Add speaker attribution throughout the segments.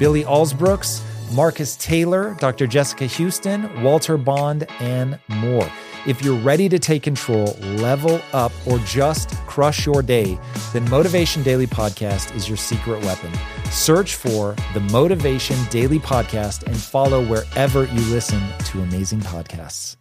Speaker 1: Billy Alsbrooks, Marcus Taylor, Dr. Jessica Houston, Walter Bond, and more. If you're ready to take control, level up, or just crush your day, then Motivation Daily Podcast is your secret weapon. Search for the Motivation Daily Podcast and follow wherever you listen to amazing podcasts.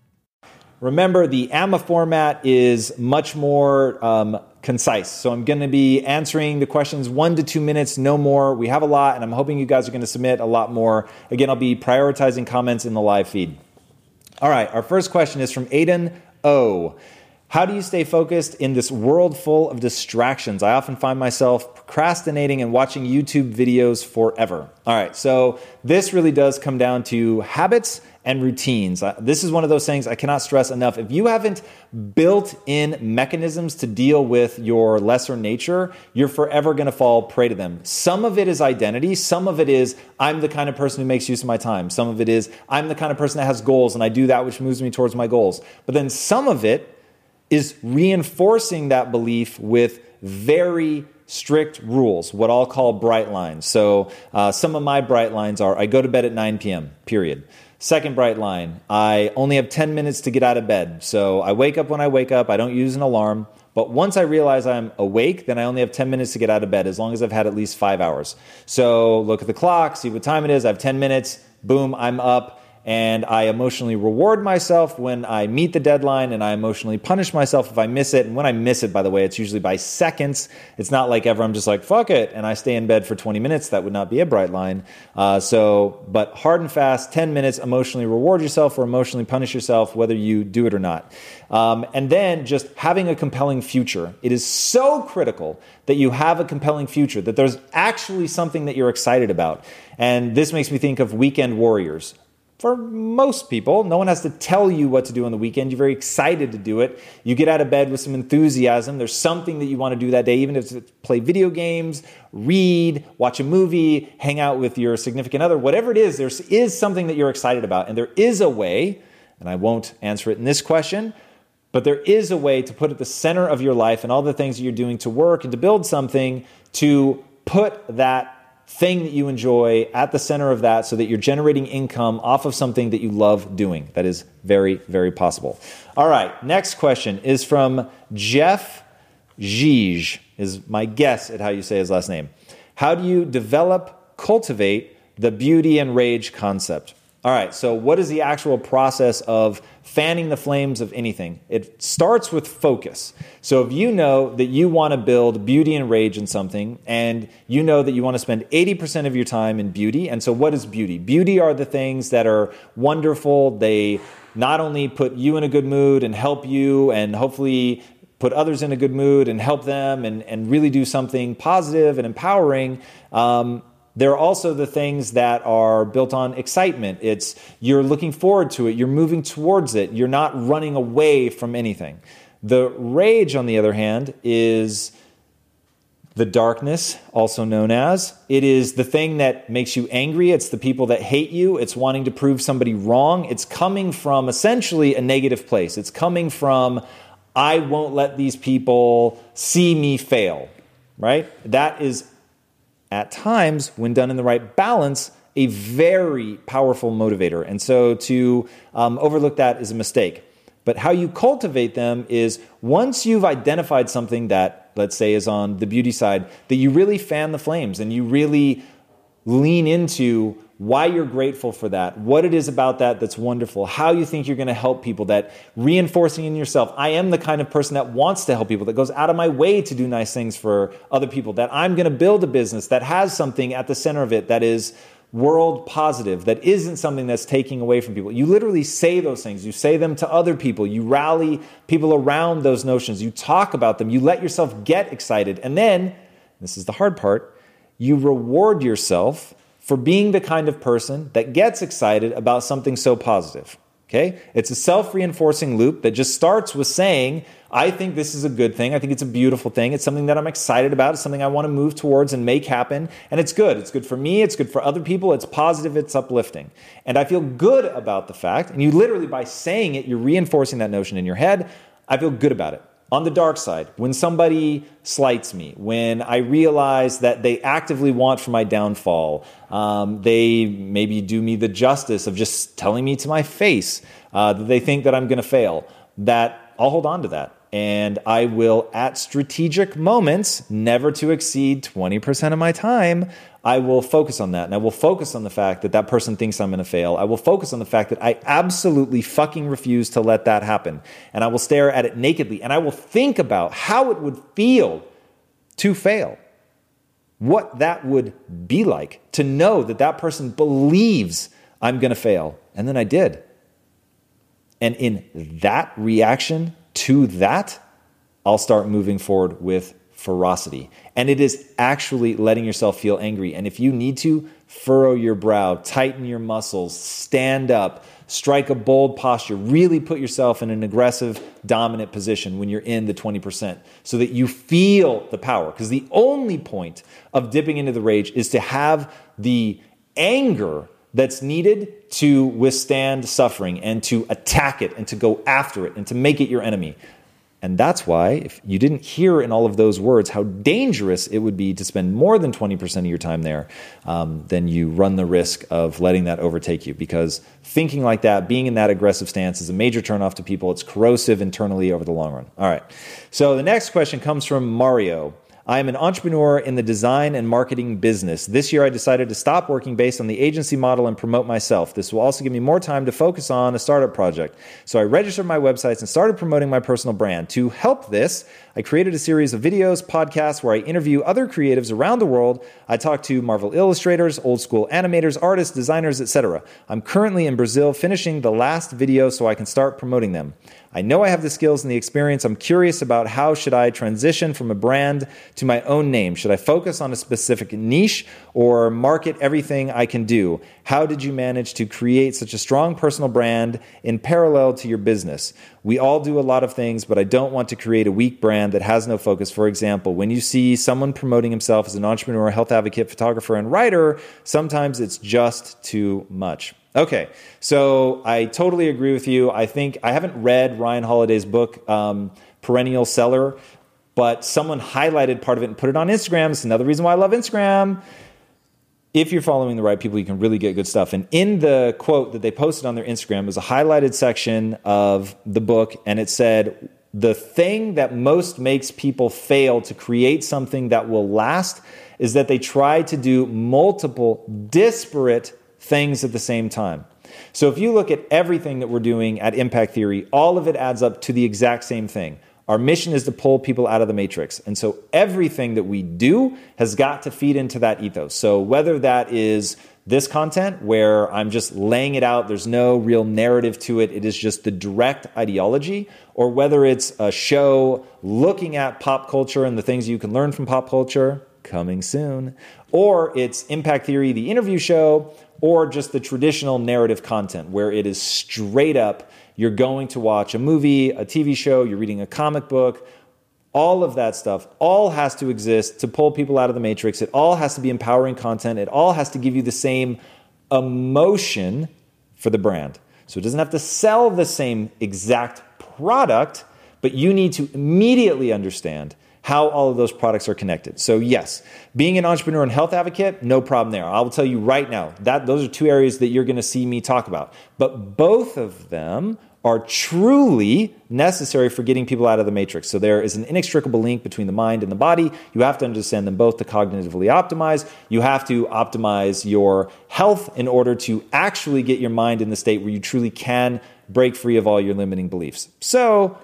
Speaker 1: Remember, the AMA format is much more um, concise. So I'm going to be answering the questions one to two minutes, no more. We have a lot, and I'm hoping you guys are going to submit a lot more. Again, I'll be prioritizing comments in the live feed. All right, our first question is from Aiden O. How do you stay focused in this world full of distractions? I often find myself procrastinating and watching YouTube videos forever. All right, so this really does come down to habits and routines. Uh, this is one of those things I cannot stress enough. If you haven't built in mechanisms to deal with your lesser nature, you're forever going to fall prey to them. Some of it is identity, some of it is I'm the kind of person who makes use of my time. Some of it is I'm the kind of person that has goals and I do that which moves me towards my goals. But then some of it is reinforcing that belief with very strict rules, what I'll call bright lines. So, uh, some of my bright lines are I go to bed at 9 p.m., period. Second bright line, I only have 10 minutes to get out of bed. So I wake up when I wake up, I don't use an alarm. But once I realize I'm awake, then I only have 10 minutes to get out of bed as long as I've had at least five hours. So look at the clock, see what time it is. I have 10 minutes, boom, I'm up and I emotionally reward myself when I meet the deadline, and I emotionally punish myself if I miss it. And when I miss it, by the way, it's usually by seconds. It's not like ever I'm just like, fuck it, and I stay in bed for 20 minutes. That would not be a bright line. Uh, so, but hard and fast, 10 minutes, emotionally reward yourself or emotionally punish yourself, whether you do it or not. Um, and then just having a compelling future. It is so critical that you have a compelling future, that there's actually something that you're excited about. And this makes me think of Weekend Warriors for most people. No one has to tell you what to do on the weekend. You're very excited to do it. You get out of bed with some enthusiasm. There's something that you want to do that day, even if it's play video games, read, watch a movie, hang out with your significant other, whatever it is, there is something that you're excited about. And there is a way, and I won't answer it in this question, but there is a way to put at the center of your life and all the things that you're doing to work and to build something to put that thing that you enjoy at the center of that so that you're generating income off of something that you love doing. That is very, very possible. All right, next question is from Jeff Gij, is my guess at how you say his last name. How do you develop, cultivate the beauty and rage concept? All right, so what is the actual process of fanning the flames of anything? It starts with focus. So if you know that you want to build beauty and rage in something, and you know that you want to spend 80% of your time in beauty, and so what is beauty? Beauty are the things that are wonderful. They not only put you in a good mood and help you, and hopefully put others in a good mood and help them and, and really do something positive and empowering. Um, there are also the things that are built on excitement. It's you're looking forward to it, you're moving towards it, you're not running away from anything. The rage, on the other hand, is the darkness, also known as. It is the thing that makes you angry. It's the people that hate you. It's wanting to prove somebody wrong. It's coming from essentially a negative place. It's coming from, I won't let these people see me fail, right? That is at times, when done in the right balance, a very powerful motivator. And so to um, overlook that is a mistake. But how you cultivate them is once you've identified something that, let's say, is on the beauty side, that you really fan the flames and you really lean into why you're grateful for that, what it is about that that's wonderful, how you think you're going to help people, that reinforcing in yourself. I am the kind of person that wants to help people, that goes out of my way to do nice things for other people, that I'm going to build a business that has something at the center of it that is world positive, that isn't something that's taking away from people. You literally say those things. You say them to other people. You rally people around those notions. You talk about them. You let yourself get excited. And then, this is the hard part, you reward yourself for being the kind of person that gets excited about something so positive. Okay? It's a self reinforcing loop that just starts with saying, I think this is a good thing. I think it's a beautiful thing. It's something that I'm excited about. It's something I want to move towards and make happen. And it's good. It's good for me. It's good for other people. It's positive. It's uplifting. And I feel good about the fact, and you literally, by saying it, you're reinforcing that notion in your head. I feel good about it. On the dark side, when somebody slights me, when I realize that they actively want for my downfall, um, they maybe do me the justice of just telling me to my face uh, that they think that I'm going to fail, that I'll hold on to that. And I will, at strategic moments, never to exceed 20% of my time, I will focus on that. And I will focus on the fact that that person thinks I'm going to fail. I will focus on the fact that I absolutely fucking refuse to let that happen. And I will stare at it nakedly. And I will think about how it would feel to fail. What that would be like to know that that person believes I'm going to fail. And then I did. And in that reaction, to that, I'll start moving forward with ferocity. And it is actually letting yourself feel angry. And if you need to, furrow your brow, tighten your muscles, stand up, strike a bold posture, really put yourself in an aggressive, dominant position when you're in the 20% so that you feel the power. Because the only point of dipping into the rage is to have the anger that's needed to withstand suffering and to attack it and to go after it and to make it your enemy. And that's why, if you didn't hear in all of those words how dangerous it would be to spend more than 20% of your time there, um, then you run the risk of letting that overtake you. Because thinking like that, being in that aggressive stance, is a major turnoff to people. It's corrosive internally over the long run. All right. So the next question comes from Mario. I am an entrepreneur in the design and marketing business. This year, I decided to stop working based on the agency model and promote myself. This will also give me more time to focus on a startup project. So I registered my websites and started promoting my personal brand. To help this, I created a series of videos, podcasts where I interview other creatives around the world. I talk to Marvel illustrators, old school animators, artists, designers, etc. I'm currently in Brazil finishing the last video so I can start promoting them. I know I have the skills and the experience. I'm curious about how should I transition from a brand to my own name? Should I focus on a specific niche or market everything I can do? How did you manage to create such a strong personal brand in parallel to your business? We all do a lot of things, but I don't want to create a weak brand that has no focus. For example, when you see someone promoting himself as an entrepreneur, health advocate, photographer, and writer, sometimes it's just too much. Okay, so I totally agree with you. I think I haven't read Ryan Holiday's book, um, Perennial Seller, but someone highlighted part of it and put it on Instagram. It's another reason why I love Instagram. If you're following the right people, you can really get good stuff. And in the quote that they posted on their Instagram was a highlighted section of the book, and it said, The thing that most makes people fail to create something that will last is that they try to do multiple disparate things at the same time. So if you look at everything that we're doing at Impact Theory, all of it adds up to the exact same thing. Our mission is to pull people out of the matrix. And so everything that we do has got to feed into that ethos. So whether that is this content where I'm just laying it out, there's no real narrative to it, it is just the direct ideology, or whether it's a show looking at pop culture and the things you can learn from pop culture, coming soon, or it's Impact Theory, the interview show, or just the traditional narrative content where it is straight up you're going to watch a movie, a TV show, you're reading a comic book, all of that stuff all has to exist to pull people out of the matrix. It all has to be empowering content. It all has to give you the same emotion for the brand. So it doesn't have to sell the same exact product, but you need to immediately understand how all of those products are connected. So yes, being an entrepreneur and health advocate, no problem there. I will tell you right now that those are two areas that you're going to see me talk about. But both of them are truly necessary for getting people out of the matrix. So there is an inextricable link between the mind and the body. You have to understand them both to cognitively optimize. You have to optimize your health in order to actually get your mind in the state where you truly can break free of all your limiting beliefs. So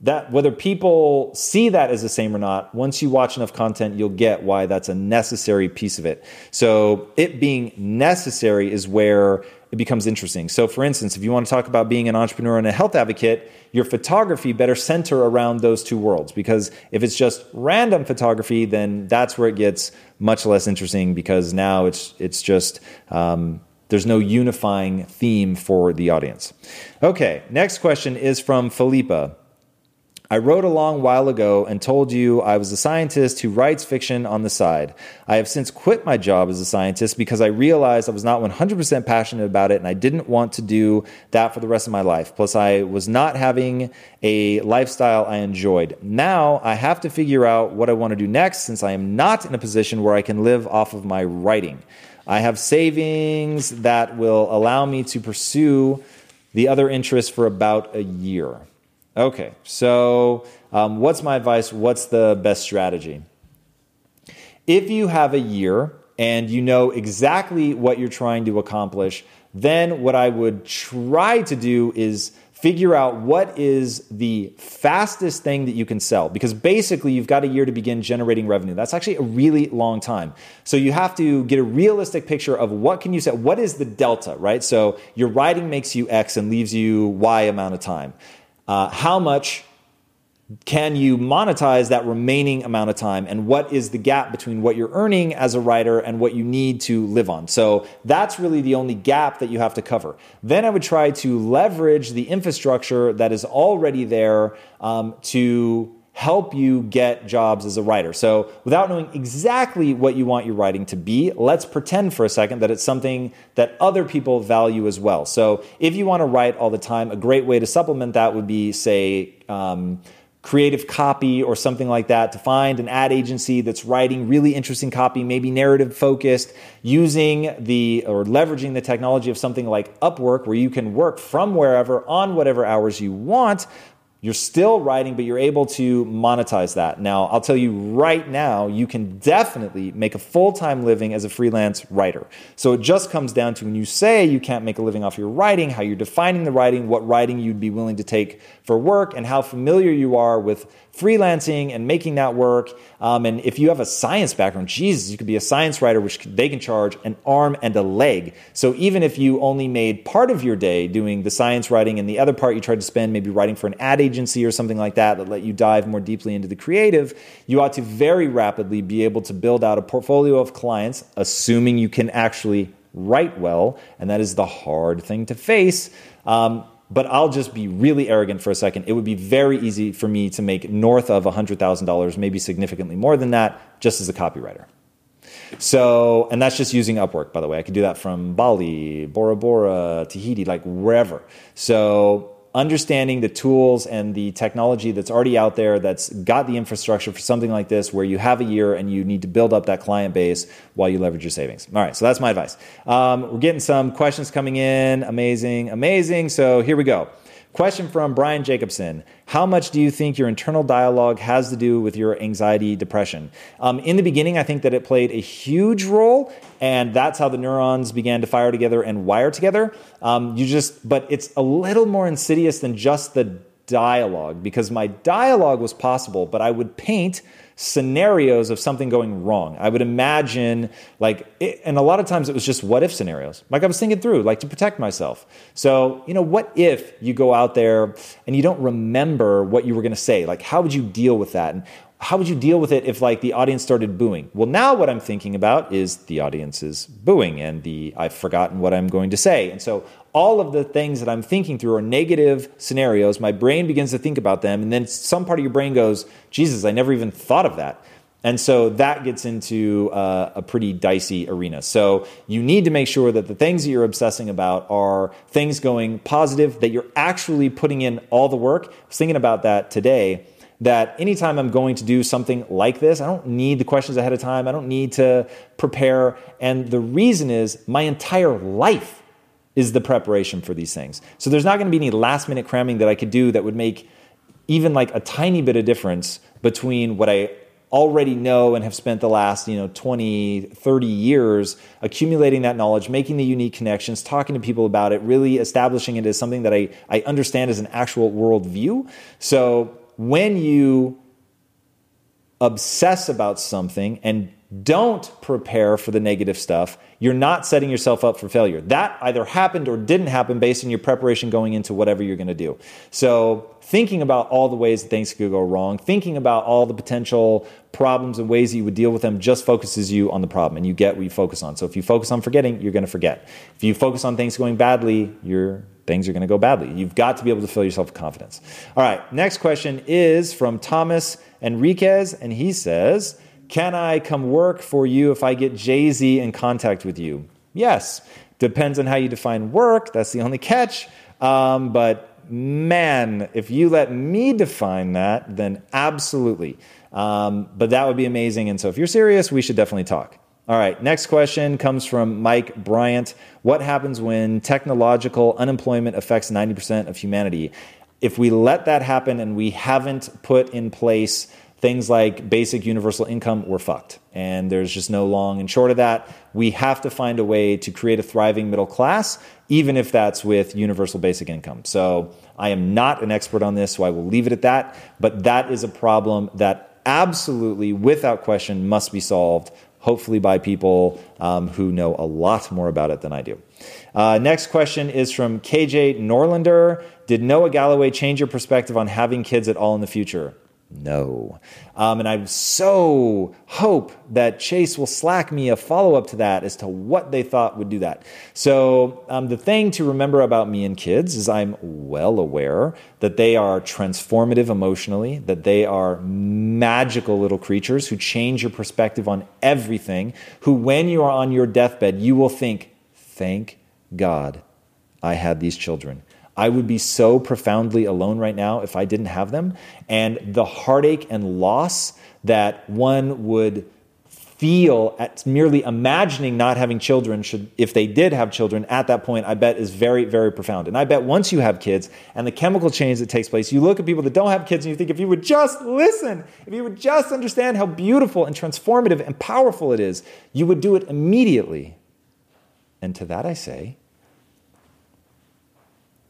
Speaker 1: that whether people see that as the same or not once you watch enough content you'll get why that's a necessary piece of it so it being necessary is where it becomes interesting. So, for instance, if you want to talk about being an entrepreneur and a health advocate, your photography better center around those two worlds. Because if it's just random photography, then that's where it gets much less interesting because now it's, it's just, um, there's no unifying theme for the audience. Okay, next question is from Philippa. I wrote a long while ago and told you I was a scientist who writes fiction on the side. I have since quit my job as a scientist because I realized I was not 100% passionate about it and I didn't want to do that for the rest of my life. Plus, I was not having a lifestyle I enjoyed. Now I have to figure out what I want to do next since I am not in a position where I can live off of my writing. I have savings that will allow me to pursue the other interests for about a year. Okay, so um, what's my advice? What's the best strategy? If you have a year and you know exactly what you're trying to accomplish, then what I would try to do is figure out what is the fastest thing that you can sell. Because basically you've got a year to begin generating revenue. That's actually a really long time. So you have to get a realistic picture of what can you sell what is the delta right? So your writing makes you x and leaves you y amount of time uh, how much can you monetize that remaining amount of time? And what is the gap between what you're earning as a writer and what you need to live on? So that's really the only gap that you have to cover. Then i would try to leverage the infrastructure that is already there um, to help you get jobs as a writer. So, without knowing exactly what you want your writing to be, let's pretend for a second that it's something that other people value as well. So, if you want to write all the time, a great way to supplement that would be, say, um, creative copy or something like that to find an ad agency that's writing really interesting copy, maybe narrative focused, using the or leveraging the technology of something like Upwork, where you can work from wherever on whatever hours you want, you're still writing, but you're able to monetize that. Now, I'll tell you right now, you can definitely make a full time living as a freelance writer. So it just comes down to when you say you can't make a living off your writing, how you're defining the writing, what writing you'd be willing to take for work, and how familiar you are with freelancing and making that work. Um, and if you have a science background, Jesus, you could be a science writer, which they can charge an arm and a leg. So even if you only made part of your day doing the science writing and the other part you tried to spend maybe writing for an ad agency or something like that that let you dive more deeply into the creative, you ought to very rapidly be able to build out a portfolio of clients, assuming you can actually write well. And that is the hard thing to face. Um, but I'll just be really arrogant for a second. It would be very easy for me to make north of $100,000, maybe significantly more than that, just as a copywriter. So, and that's just using Upwork, by the way. I could do that from Bali, Bora Bora, Tahiti, like wherever. So, understanding the tools and the technology that's already out there that's got the infrastructure for something like this where you have a year and you need to build up that client base while you leverage your savings. All right, so that's my advice. Um, we're getting some questions coming in. Amazing, amazing. So here we go. Question from Brian Jacobson How much do you think your internal dialogue has to do with your anxiety, depression? Um, in the beginning, I think that it played a huge role, and that's how the neurons began to fire together and wire together. Um, you just, but it's a little more insidious than just the dialogue because my dialogue was possible, but I would paint scenarios of something going wrong. I would imagine, like, it, and a lot of times it was just what if scenarios. Like I was thinking through, like to protect myself. So, you know, what if you go out there and you don't remember what you were going to say? Like, how would you deal with that? And how would you deal with it if like the audience started booing? Well, now what I'm thinking about is the audience is booing and the I've forgotten what I'm going to say. And so all of the things that I'm thinking through are negative scenarios. My brain begins to think about them and then some part of your brain goes, "Jesus, I never even thought of that." And so that gets into uh, a pretty dicey arena. So you need to make sure that the things that you're obsessing about are things going positive, that you're actually putting in all the work. I was thinking about that today that anytime I'm going to do something like this, I don't need the questions ahead of time. I don't need to prepare. And the reason is my entire life is the preparation for these things. So there's not going to be any last minute cramming that I could do that would make even like a tiny bit of difference between what I already know and have spent the last you know 20 30 years accumulating that knowledge making the unique connections talking to people about it really establishing it as something that i, I understand as an actual worldview so when you obsess about something and don't prepare for the negative stuff, you're not setting yourself up for failure. That either happened or didn't happen based on your preparation going into whatever you're going to do. So, thinking about all the ways that things could go wrong, thinking about all the potential problems and ways that you would deal with them just focuses you on the problem and you get what you focus on. So, if you focus on forgetting, you're going to forget. If you focus on things going badly, your things are going to go badly. You've got to be able to fill yourself with confidence. All right, next question is from Thomas Enriquez, and he says, can I come work for you if I get Jay Z in contact with you? Yes. Depends on how you define work. That's the only catch. Um, but man, if you let me define that, then absolutely. Um, but that would be amazing. And so if you're serious, we should definitely talk. All right, next question comes from Mike Bryant. What happens when technological unemployment affects 90% of humanity? If we let that happen and we haven't put in place things like basic universal income, we're fucked. And there's just no long and short of that. We have to find a way to create a thriving middle class, even if that's with universal basic income. So I am not an expert on this, so I will leave it at that. But that is a problem that absolutely, without question, must be solved, hopefully by people um, who know a lot more about it than I do. Uh, next question is from KJ Norlander. Did Noah Galloway change your perspective on having kids at all in the future? No. Um, and I so hope that Chase will slack me a follow up to that as to what they thought would do that. So, um, the thing to remember about me and kids is I'm well aware that they are transformative emotionally, that they are magical little creatures who change your perspective on everything, who, when you are on your deathbed, you will think, thank God I had these children. I would be so profoundly alone right now if I didn't have them. And the heartache and loss that one would feel at merely imagining not having children should if they did have children at that point i bet is very very profound and i bet once you have kids and the chemical change that takes place you look at people that don't have kids and you think if you would just listen if you would just understand how beautiful and transformative and powerful it is you would do it immediately and to that i say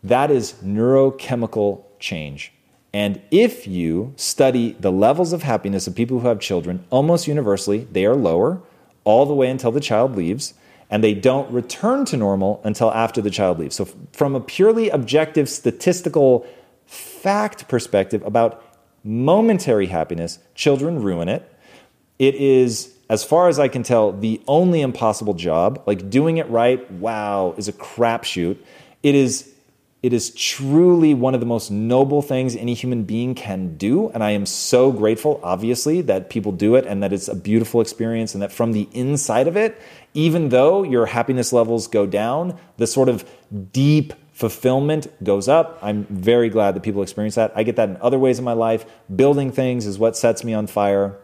Speaker 1: that is neurochemical change. And if you study the levels of happiness of people who have children, almost universally, they are lower all the way until the child leaves, and they don't return to normal until after the child leaves. So, from a purely objective statistical fact perspective about momentary happiness, children ruin it. It is, as far as I can tell, the only impossible job. Like doing it right, wow, is a crapshoot. It is it is truly one of the most noble things any human being can do. And I am so grateful, obviously, that people do it and that it's a beautiful experience and that from the inside of it, even though your happiness levels go down, the sort of deep fulfillment goes up. I'm very glad that people experience that. I get that in other ways in my life. Building things is what sets me on fire.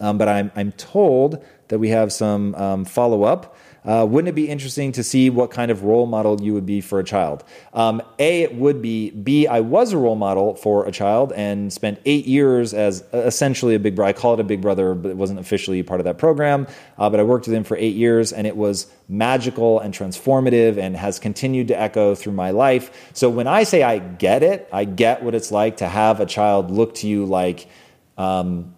Speaker 1: Um, but I'm, I'm told that we have some um, follow up. Uh, wouldn't it be interesting to see what kind of role model you would be for a child? Um, a, it would be. B, I was a role model for a child and spent eight years as essentially a big brother. I call it a big brother, but it wasn't officially part of that program. Uh, but I worked with him for eight years and it was magical and transformative and has continued to echo through my life. So when I say I get it, I get what it's like to have a child look to you like um,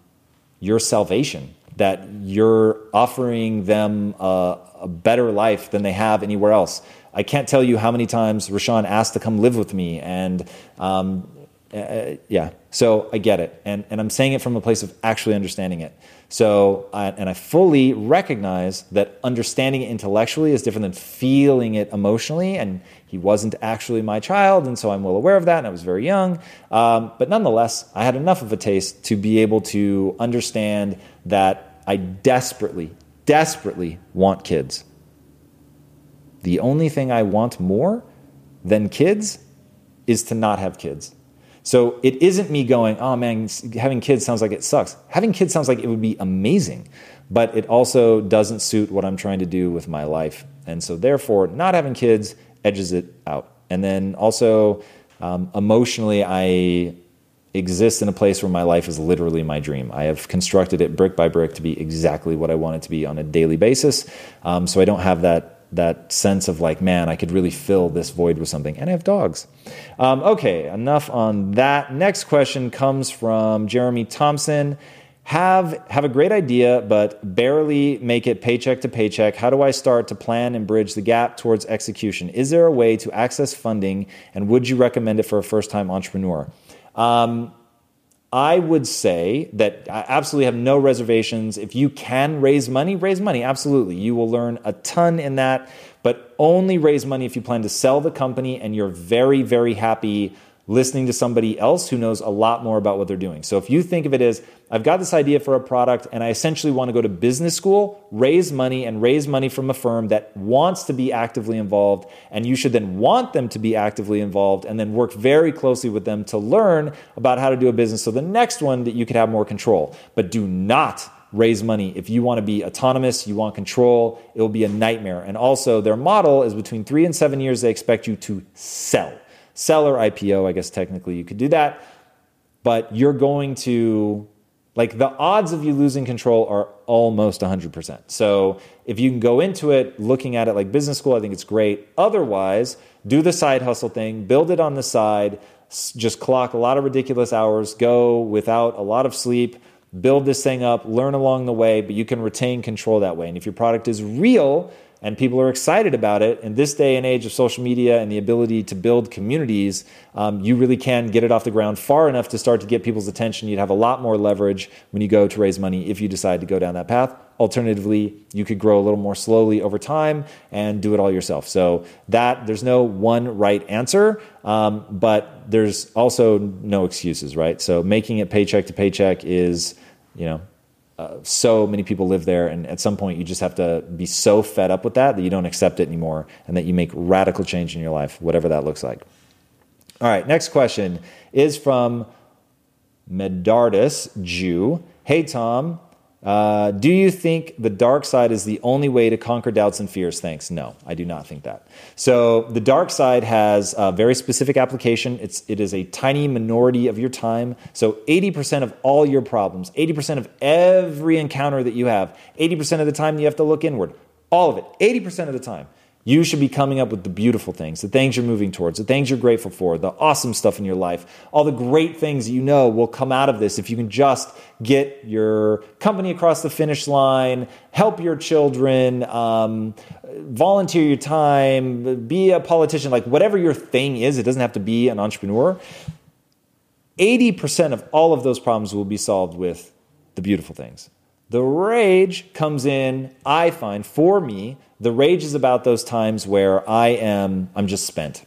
Speaker 1: your salvation that you're offering them a, a, better life than they have anywhere else. I can't tell you how many times Rashawn asked to come live with me, and um, uh, yeah, so I get it, and and I'm saying it from a place of actually understanding it. So, I, and I fully recognize that understanding it intellectually is different than feeling it emotionally. And he wasn't actually my child, and so I'm well aware of that. And I was very young, um, but nonetheless, I had enough of a taste to be able to understand that I desperately, desperately want kids. The only thing I want more than kids is to not have kids. So it isn't me going, oh man, having kids sounds like it sucks. Having kids sounds like it would be amazing, but it also doesn't suit what I'm trying to do with my life. And so therefore, not having kids edges it out. And then also, um, emotionally, I exist in a place where my life is literally my dream. I have constructed it brick by brick to be exactly what I want it to be on a daily basis. Um, so I don't have that that sense of like, man, I could really fill this void with something. And I have dogs. Um, okay, enough on that. Next question comes from Jeremy Thompson. have have a great idea but barely make it paycheck to paycheck how do i start to plan and bridge the gap towards execution is there a way to access funding and would you recommend it for a first time entrepreneur um, i would say that i absolutely have no reservations. If you can raise money raise money. Absolutely. You will learn a ton in that. But only raise money if you plan to sell the company and you're very very happy listening to somebody else who knows a lot more about what they're doing. So if you think of it as, I've got this idea for a product and I essentially want to go to business school, raise money and raise money from a firm that wants to be actively involved, and you should then want them to be actively involved and then work very closely with them to learn about how to do a business. So the next one that you could have more control. But do not raise money. If you want to be autonomous, you want control, it will be a nightmare. And also, their model is between three and seven years, they expect you to sell seller IPO, I guess technically you could do that, but you're going to like the odds of you losing control are almost 100%. So if you can go into it looking at it like business school, I think it's great. Otherwise, do the side hustle thing, build it on the side, just clock a lot of ridiculous hours, go without a lot of sleep, build this thing up, learn along the way, but you can retain control that way. And if your product is real, and people are excited about it. In this day and age of social media and the ability to build communities, um, you really can get it off the ground far enough to start to get people's attention. You'd have a lot more leverage when you go to raise money if you decide to go down that path. Alternatively, you could grow a little more slowly over time and do it all yourself. So that there's no one right answer, um, but there's also no excuses, right? So making it paycheck to paycheck is, you know, uh, so many people live there, and at some point you just have to be so fed up with that that you don't accept it anymore, and that you make radical change in your life, whatever that looks like. All right, next question is from Medardus Jew. Hey Tom, uh, do you think the dark side is the only way to conquer doubts and fears? Thanks. No, I do not think that. So the dark side has a very specific application. It's it is a tiny minority of your time. So 80% of all your problems, 80% of every encounter that you have, 80% of the time you have to look inward. All of it, 80% of the time. You should be coming up with the beautiful things, the things you're moving towards, the things you're grateful for, the awesome stuff in your life. All the great things you know will come out of this if you can just get your company across the finish line, help your children, um, volunteer your time, be a politician, like whatever your thing is, it doesn't have to be an entrepreneur. 80% of all of those problems will be solved with the beautiful things. The rage comes in, I find, for me, the rage is about those times where I am, I'm just spent.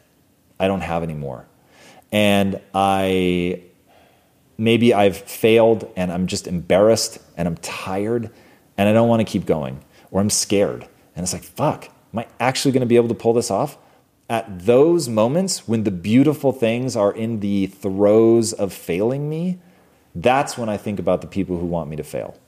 Speaker 1: I don't have any more. And I, maybe I've failed and I'm just embarrassed and I'm tired and I don't want to keep going or I'm scared. And it's like, fuck, am I actually going to be able to pull this off? At those moments when the beautiful things are in the throes of failing me, that's when I think about the people who want me to fail.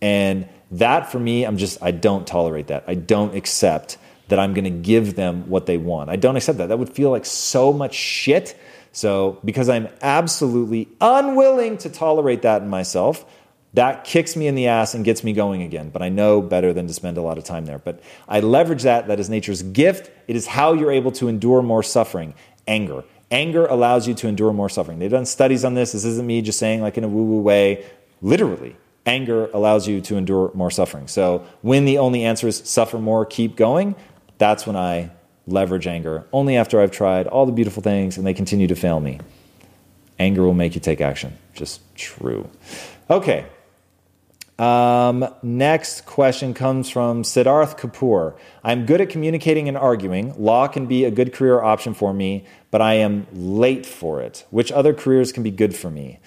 Speaker 1: And that for me, I'm just, I don't tolerate that. I don't accept that I'm going to give them what they want. I don't accept that. That would feel like so much shit. So, because I'm absolutely unwilling to tolerate that in myself, that kicks me in the ass and gets me going again. But I know better than to spend a lot of time there. But I leverage that. That is nature's gift. It is how you're able to endure more suffering. Anger. Anger allows you to endure more suffering. They've done studies on this. This isn't me just saying like in a woo woo way. Literally, anger allows you to endure more suffering. So when the only answer is suffer more, keep going, that's when I leverage anger. Only after I've tried all the beautiful things and they continue to fail me. Anger will make you take action. Just true. Okay. Um, next question comes from Siddharth Kapoor. I'm good at communicating and arguing. Law can be a good career option for me, but I am late for it. Which other careers can be good for me?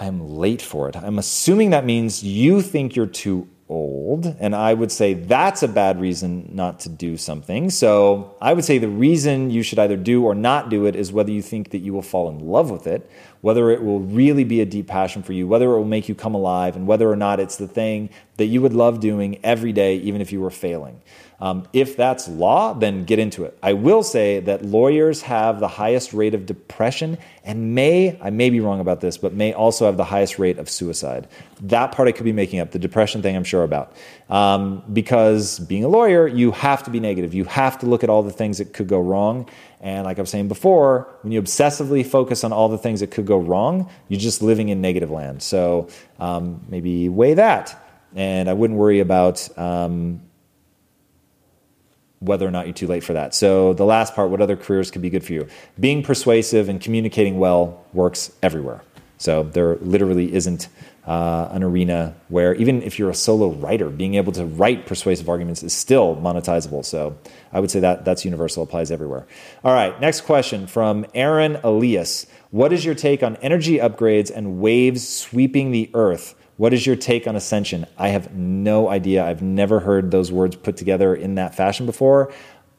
Speaker 1: I'm late for it. I'm assuming that means you think you're too old. And I would say that's a bad reason not to do something. So I would say the reason you should either do or not do it is whether you think that you will fall in love with it, whether it will really be a deep passion for you, whether it will make you come alive, and whether or not it's the thing that you would love doing every day, even if you were failing. Um, if that's law, then get into it. I will say that lawyers have the highest rate of depression and may, I may be wrong about this, but may also have the highest rate of suicide. That part I could be making up. The depression thing I'm sure about. Um, because being a lawyer, you have to be negative. You have to look at all the things that could go wrong. And like I was saying before, when you obsessively focus on all the things that could go wrong, you're just living in negative land. So um, maybe weigh that. And I wouldn't worry about um, whether or not you're too late for that. So, the last part what other careers could be good for you? Being persuasive and communicating well works everywhere. So, there literally isn't uh, an arena where, even if you're a solo writer, being able to write persuasive arguments is still monetizable. So, I would say that that's universal, applies everywhere. All right, next question from Aaron Elias. What is your take on energy upgrades and waves sweeping the earth? What is your take on ascension? I have no idea. I've never heard those words put together in that fashion before.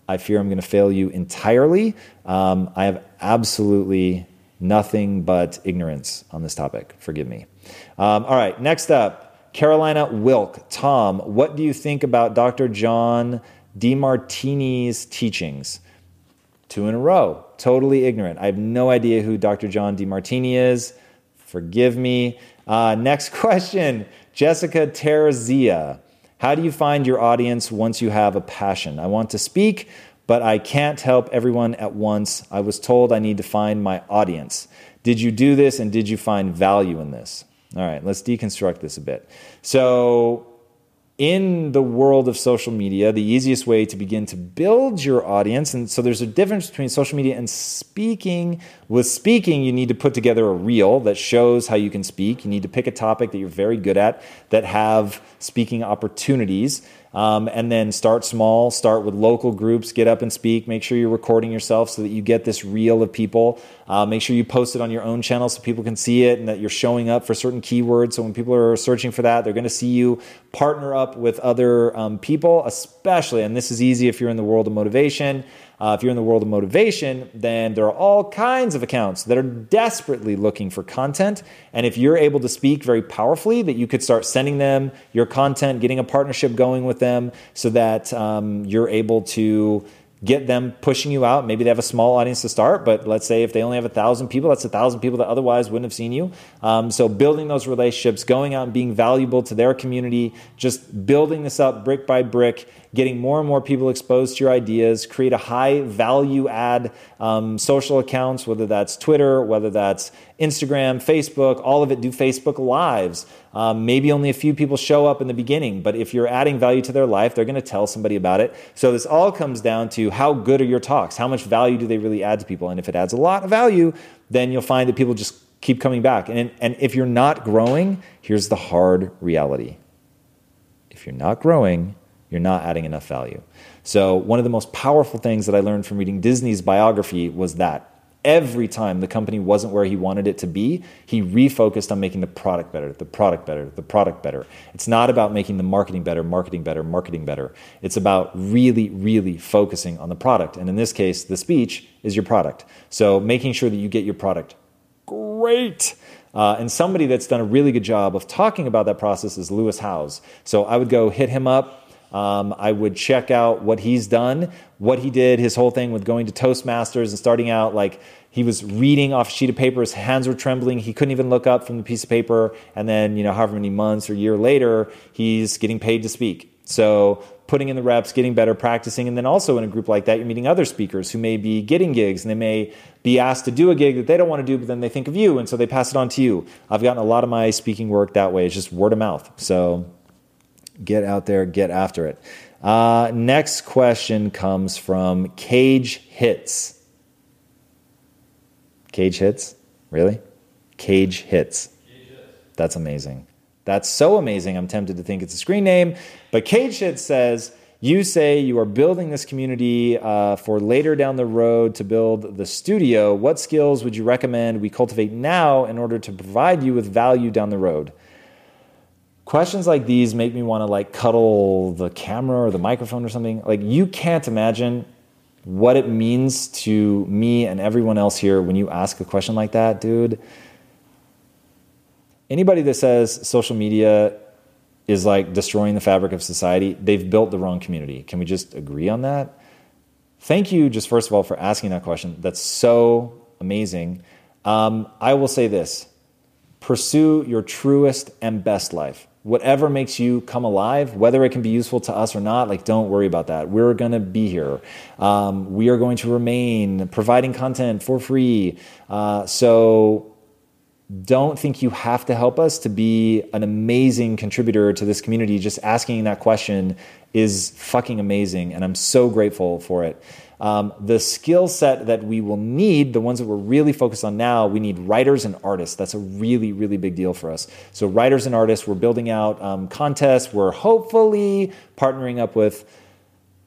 Speaker 1: I fear I'm going to fail you entirely. Um, I have absolutely nothing but ignorance on this topic. Forgive me. Um, all right, next up, Carolina Wilk. Tom, what do you think about Dr. John Demartini's teachings? Two in a row. Totally ignorant. I have no idea who Dr. John Demartini is. Forgive me. Uh, next question Jessica Terzia. How do you find your audience once you have a passion? I want to speak, but I can't help everyone at once. I was told I need to find my audience. Did you do this and did you find value in this? All right, let's deconstruct this a bit. So, in the world of social media, the easiest way to begin to build your audience, and so there's a difference between social media and speaking. With speaking, you need to put together a reel that shows how you can speak. You need to pick a topic that you're very good at that have speaking opportunities. Um, and then start small, start with local groups, get up and speak. Make sure you're recording yourself so that you get this reel of people. Uh, make sure you post it on your own channel so people can see it and that you're showing up for certain keywords. So when people are searching for that, they're going to see you partner up with other um, people, especially, and this is easy if you're in the world of motivation. Uh, if you're in the world of motivation, then there are all kinds of accounts that are desperately looking for content. And if you're able to speak very powerfully, that you could start sending them your content, getting a partnership going with them so that um, you're able to get them pushing you out. Maybe they have a small audience to start, but let's say if they only have a thousand people, that's a thousand people that otherwise wouldn't have seen you. Um, so building those relationships, going out and being valuable to their community, just building this up brick by brick, getting more and more people exposed to your ideas, create a high value add um, social accounts, whether that's Twitter, whether that's Instagram, Facebook, all of it, do Facebook Lives. Um, maybe only a few people show up in the beginning, but if you're adding value to their life, they're going to tell somebody about it. So this all comes down to how good are your talks? How much value do they really add to people? And if it adds a lot of value, then you'll find that people just keep coming back. And, and if you're not growing, here's the hard reality. If you're not growing, you're not adding enough value. So, one of the most powerful things that I learned from reading Disney's biography was that every time the company wasn't where he wanted it to be, he refocused on making the product better, the product better, the product better. It's not about making the marketing better, marketing better, marketing better. It's about really, really focusing on the product. And in this case, the speech is your product. So, making sure that you get your product great. Uh, and somebody that's done a really good job of talking about that process is Lewis Howes. So I would go hit him up. Um, I would check out what he's done, what he did, his whole thing with going to Toastmasters and starting out like he was reading off a sheet of paper. His hands were trembling. He couldn't even look up from the piece of paper. And then, you know, however many months or year later, he's getting paid to speak. So putting in the reps, getting better, practicing. And then also in a group like that, you're meeting other speakers who may be getting gigs and they may be asked to do a gig that they don't want to do, but then they think of you. And so they pass it on to you. I've gotten a lot of my speaking work that way. It's just word of mouth. So get out there, get after it. Uh, next question comes from Cage Hits. Cage Hits? Really? Cage Hits. That's amazing. That's so amazing. I'm tempted to think it's a screen name. But Cage Hits says, you say you are building this community uh, for later down the road to build the studio. What skills would you recommend we cultivate now in order to provide you with value down the road? Questions like these make me want to like cuddle the camera or the microphone or something. Like you can't imagine what it means to me and everyone else here when you ask a question like that, dude. Anybody that says social media is like destroying the fabric of society, they've built the wrong community. Can we just agree on that? Thank you, just first of all, for asking that question. That's so amazing. Um, I will say this pursue your truest and best life. Whatever makes you come alive, whether it can be useful to us or not, like don't worry about that. We're going to be here. Um, we are going to remain providing content for free. Uh, so don't think you have to help us to be an amazing contributor to this community. Just asking that question is fucking amazing, and I'm so grateful for it. Um, the skill set that we will need, the ones that we're really focused on now, we need writers and artists. That's a really, really big deal for us. So, writers and artists, we're building out um, contests. We're hopefully partnering up with,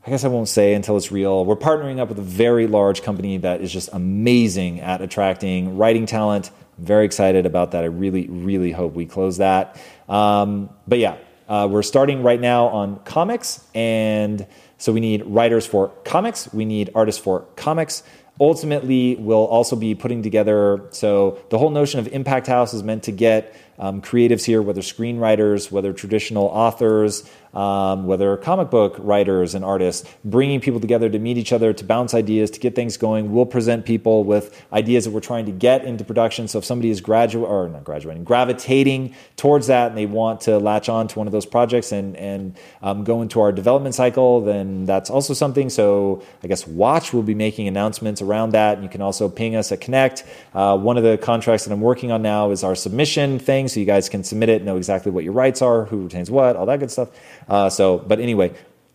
Speaker 1: I guess I won't say until it's real. We're partnering up with a very large company that is just amazing at attracting writing talent. I'm very excited about that. I really, really hope we close that. Um, but yeah, uh, we're starting right now on comics and so we need writers for comics, we need artists for comics. Ultimately, we'll also be putting together. So the whole notion of Impact House is meant to get um, creatives here, whether screenwriters, whether traditional authors, um, whether comic book writers and artists, bringing people together to meet each other, to bounce ideas, to get things going. We'll present people with ideas that we're trying to get into production. So if somebody is graduate or not graduating, gravitating towards that, and they want to latch on to one of those projects and and um, go into our development cycle, then that's also something. So I guess watch. We'll be making announcements around that. And you can also ping us at Connect. Uh, one of the contracts that I'm working on now is our submission thing, so you guys can submit it, know exactly what your rights are, who retains what, all that good stuff. Uh, so, but anyway,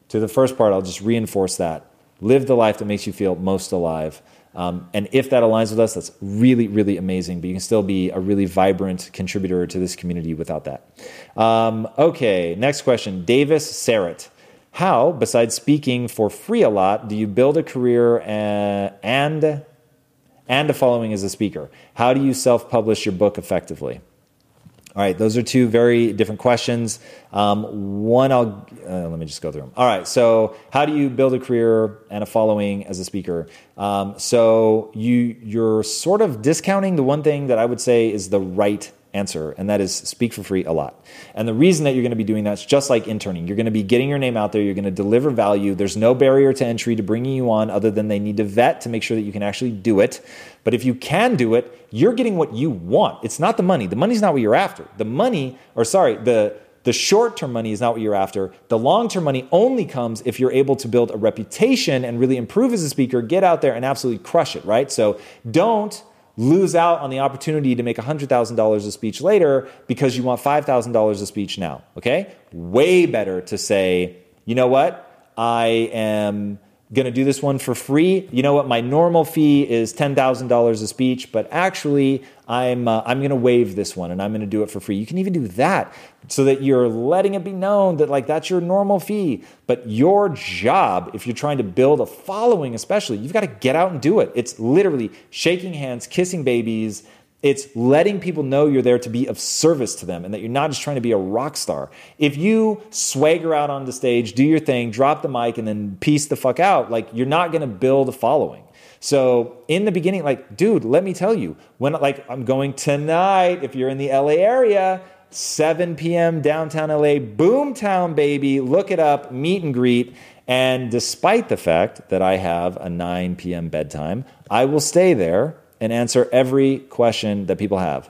Speaker 1: to the first part, I'll just reinforce that. Live the life that makes you feel most alive. Um, and if that aligns with us, that's really, really amazing. But you can still be a really vibrant contributor to this community without that. Um, okay, next question. Davis Sarrett. How, besides speaking for free a lot, do you build a career and, and, and a following as a speaker? How do you self publish your book effectively? All right, those are two very different questions. Um, one, I'll uh, let me just go through them. All right, so how do you build a career and a following as a speaker? Um, so you you're sort of discounting the one thing that I would say is the right answer, and that is speak for free a lot. And the reason that you're going to be doing that is just like interning. You're going to be getting your name out there. You're going to deliver value. There's no barrier to entry to bringing you on other than they need to vet to make sure that you can actually do it. But if you can do it, you're getting what you want. It's not the money. The money's not what you're after. The money, or sorry, the the short term money is not what you're after. The long term money only comes if you're able to build a reputation and really improve as a speaker, get out there and absolutely crush it, right? So don't lose out on the opportunity to make $100,000 a speech later because you want $5,000 a speech now, okay? Way better to say, you know what? I am going to do this one for free. You know what? My normal fee is $10,000 a speech, but actually, I'm, uh, I'm going to waive this one and I'm going to do it for free. You can even do that so that you're letting it be known that, like, that's your normal fee. But your job, if you're trying to build a following, especially, you've got to get out and do it. It's literally shaking hands, kissing babies, it's letting people know you're there to be of service to them and that you're not just trying to be a rock star. If you swagger out on the stage, do your thing, drop the mic, and then piece the fuck out, like you're not to build a following. So in the beginning, like, dude, let me tell you, when like I'm going tonight, if you're in the LA area, 7 p.m. downtown LA, boomtown baby, look it up, meet and greet. And despite the fact that I have a 9 p.m. bedtime, I will stay there and answer every question that people have.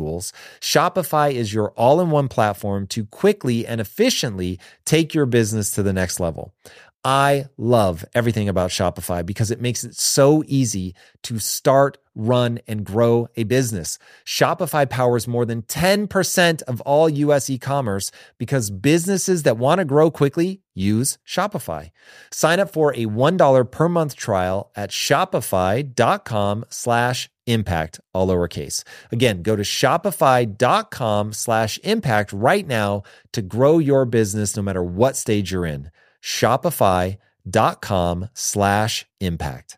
Speaker 2: tools, Shopify is your all in one platform to quickly and efficiently take your business to the next level. I love everything about Shopify because it makes it so easy to start
Speaker 1: run, and grow a business. Shopify powers more than 10% of all US e commerce because businesses that want to grow quickly use Shopify. Sign up for a $1 per month trial at shopify.com slash impact, all lowercase. Again, go to shopify.com slash impact right now to grow your business no matter what stage you're in. Shopify.com slash impact.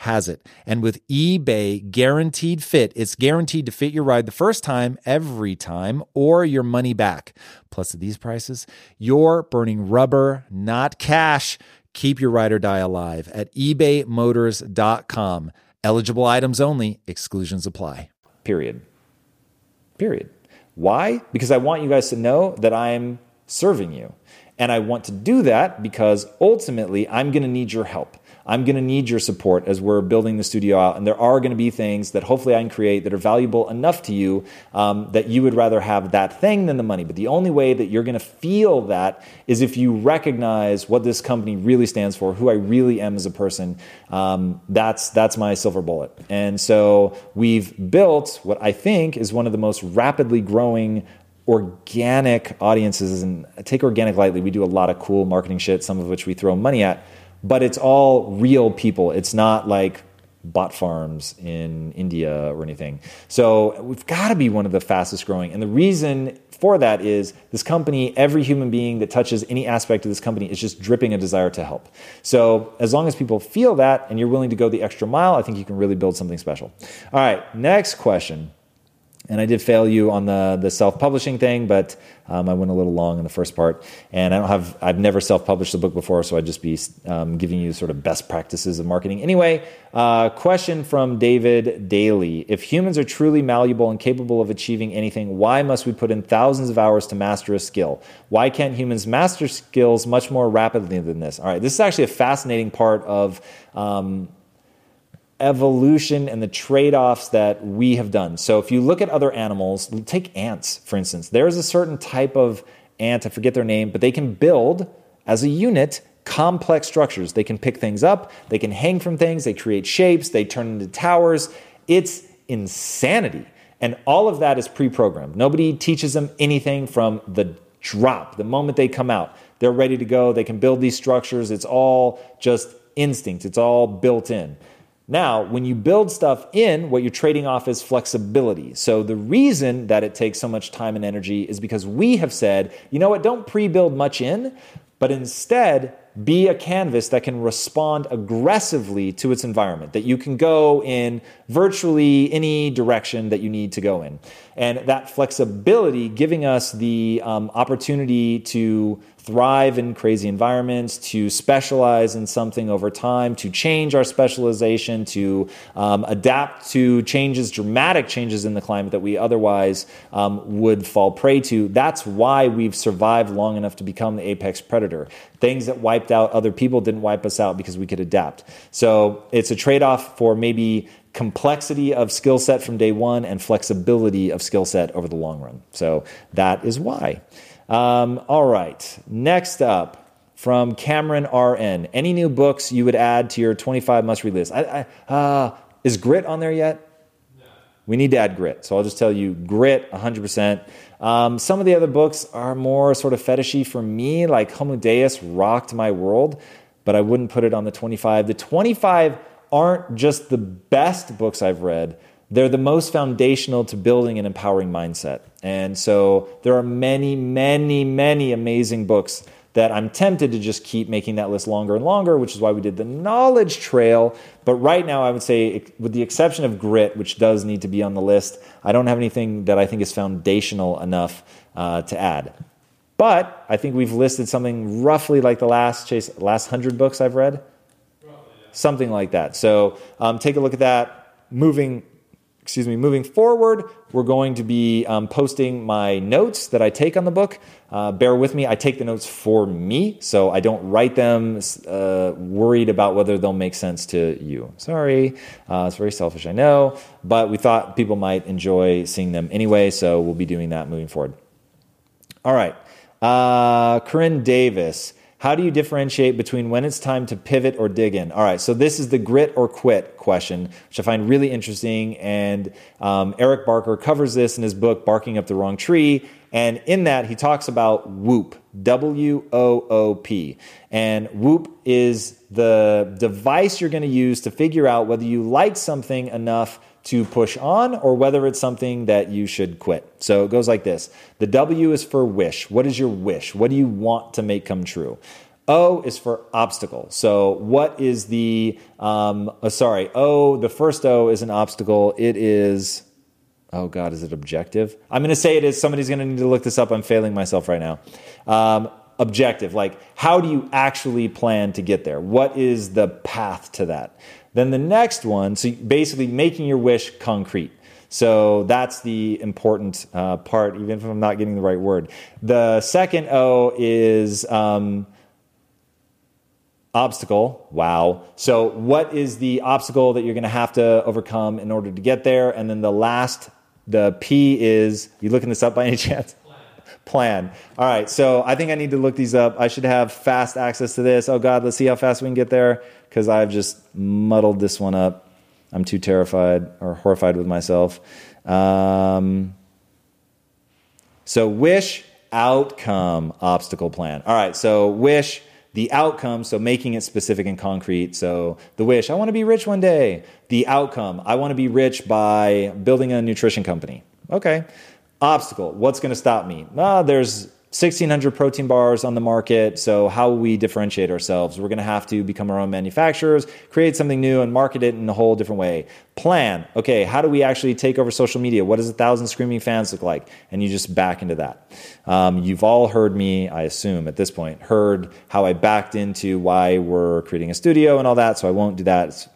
Speaker 3: has it. And with eBay guaranteed fit, it's guaranteed to fit your ride the first time, every time, or your money back. Plus, at these prices, you're burning rubber, not cash. Keep your ride or die alive at ebaymotors.com. Eligible items only, exclusions apply.
Speaker 1: Period. Period. Why? Because I want you guys to know that I'm serving you. And I want to do that because ultimately I'm going to need your help. I'm going to need your support as we're building the studio out. And there are going to be things that hopefully I can create that are valuable enough to you um, that you would rather have that thing than the money. But the only way that you're going to feel that is if you recognize what this company really stands for, who I really am as a person. Um, that's that's my silver bullet. And so we've built what I think is one of the most rapidly growing organic audiences and take organic lightly we do a lot of cool marketing shit some of which we throw money at but it's all real people. It's not like bot farms in India or anything. So we've got to be one of the fastest growing. And the reason for that is this company, every human being that touches any aspect of this company is just dripping a desire to help. So as long as people feel that and you're willing to go the extra mile, I think you can really build something special. All right, next question and I did fail you on the the self publishing thing, but um, I went a little long in the first part, and I don't have I've never self published a book before, so I'd just be um, giving you sort of best practices of marketing. Anyway, uh, question from David Daly: If humans are truly malleable and capable of achieving anything, why must we put in thousands of hours to master a skill? Why can't humans master skills much more rapidly than this? All right, this is actually a fascinating part of um, evolution and the trade offs that we have done. So, if you look at other animals, take ants, for instance, there's a certain type of ant, I forget their name, but they can build as a unit complex structures. They can pick things up, they can hang from things, they create shapes, they turn into towers. It's insanity. And all of that is pre programmed. Nobody teaches them anything from the drop, the moment they come out. They're ready to go. They can build these structures. It's all just instinct, it's all built in. Now, when you build stuff in, what you're trading off is flexibility. So, the reason that it takes so much time and energy is because we have said, you know what, don't pre build much in, but instead be a canvas that can respond aggressively to its environment, that you can go in virtually any direction that you need to go in. And that flexibility giving us the um, opportunity to thrive in crazy environments, to specialize in something over time, to change our specialization, to um, adapt to changes, dramatic changes in the climate that we otherwise um, would fall prey to. That's why we've survived long enough to become the apex predator. Things that wiped out other people didn't wipe us out because we could adapt. So it's a trade off for maybe complexity of skill set from day one and flexibility of skill set over the long run. So that is why. Um, all right. Next up from Cameron RN. Any new books you would add to your 25 must read list? I, I, uh, is Grit on there yet? No. We need to add Grit. So I'll just tell you Grit 100%. Um, some of the other books are more sort of fetishy for me, like Homo Deus rocked my world, but I wouldn't put it on the 25. The 25 aren't just the best books I've read, they're the most foundational to building an empowering mindset. And so there are many, many, many amazing books that I'm tempted to just keep making that list longer and longer, which is why we did the knowledge trail. But right now, I would say, with the exception of Grit, which does need to be on the list, I don't have anything that I think is foundational enough uh, to add. But I think we've listed something roughly like the last chase, last hundred books I've read, something like that. So um, take a look at that. Moving excuse me, moving forward, we're going to be um, posting my notes that I take on the book. Uh, bear with me, I take the notes for me, so I don't write them uh, worried about whether they'll make sense to you. Sorry, uh, it's very selfish, I know, but we thought people might enjoy seeing them anyway, so we'll be doing that moving forward. All right, uh, Corinne Davis. How do you differentiate between when it's time to pivot or dig in? All right, so this is the grit or quit question, which I find really interesting. And um, Eric Barker covers this in his book, Barking Up the Wrong Tree. And in that, he talks about WOOP, W O O P. And WOOP is the device you're going to use to figure out whether you like something enough to push on or whether it's something that you should quit. So it goes like this The W is for wish. What is your wish? What do you want to make come true? O is for obstacle. So, what is the, um, oh, sorry, O, the first O is an obstacle. It is, oh God, is it objective? I'm going to say it is. Somebody's going to need to look this up. I'm failing myself right now. Um, objective, like how do you actually plan to get there? What is the path to that? Then the next one, so basically making your wish concrete. So that's the important uh, part, even if I'm not getting the right word. The second O is um, obstacle. Wow. So, what is the obstacle that you're going to have to overcome in order to get there? And then the last, the P is, you looking this up by any chance? Plan. All right, so I think I need to look these up. I should have fast access to this. Oh God, let's see how fast we can get there because I've just muddled this one up. I'm too terrified or horrified with myself. Um, so, wish, outcome, obstacle plan. All right, so wish, the outcome, so making it specific and concrete. So, the wish, I want to be rich one day. The outcome, I want to be rich by building a nutrition company. Okay. Obstacle, what's going to stop me? Ah, there's 1,600 protein bars on the market. So, how will we differentiate ourselves? We're going to have to become our own manufacturers, create something new, and market it in a whole different way. Plan. Okay, how do we actually take over social media? What does a thousand screaming fans look like? And you just back into that. Um, you've all heard me, I assume, at this point, heard how I backed into why we're creating a studio and all that. So, I won't do that. It's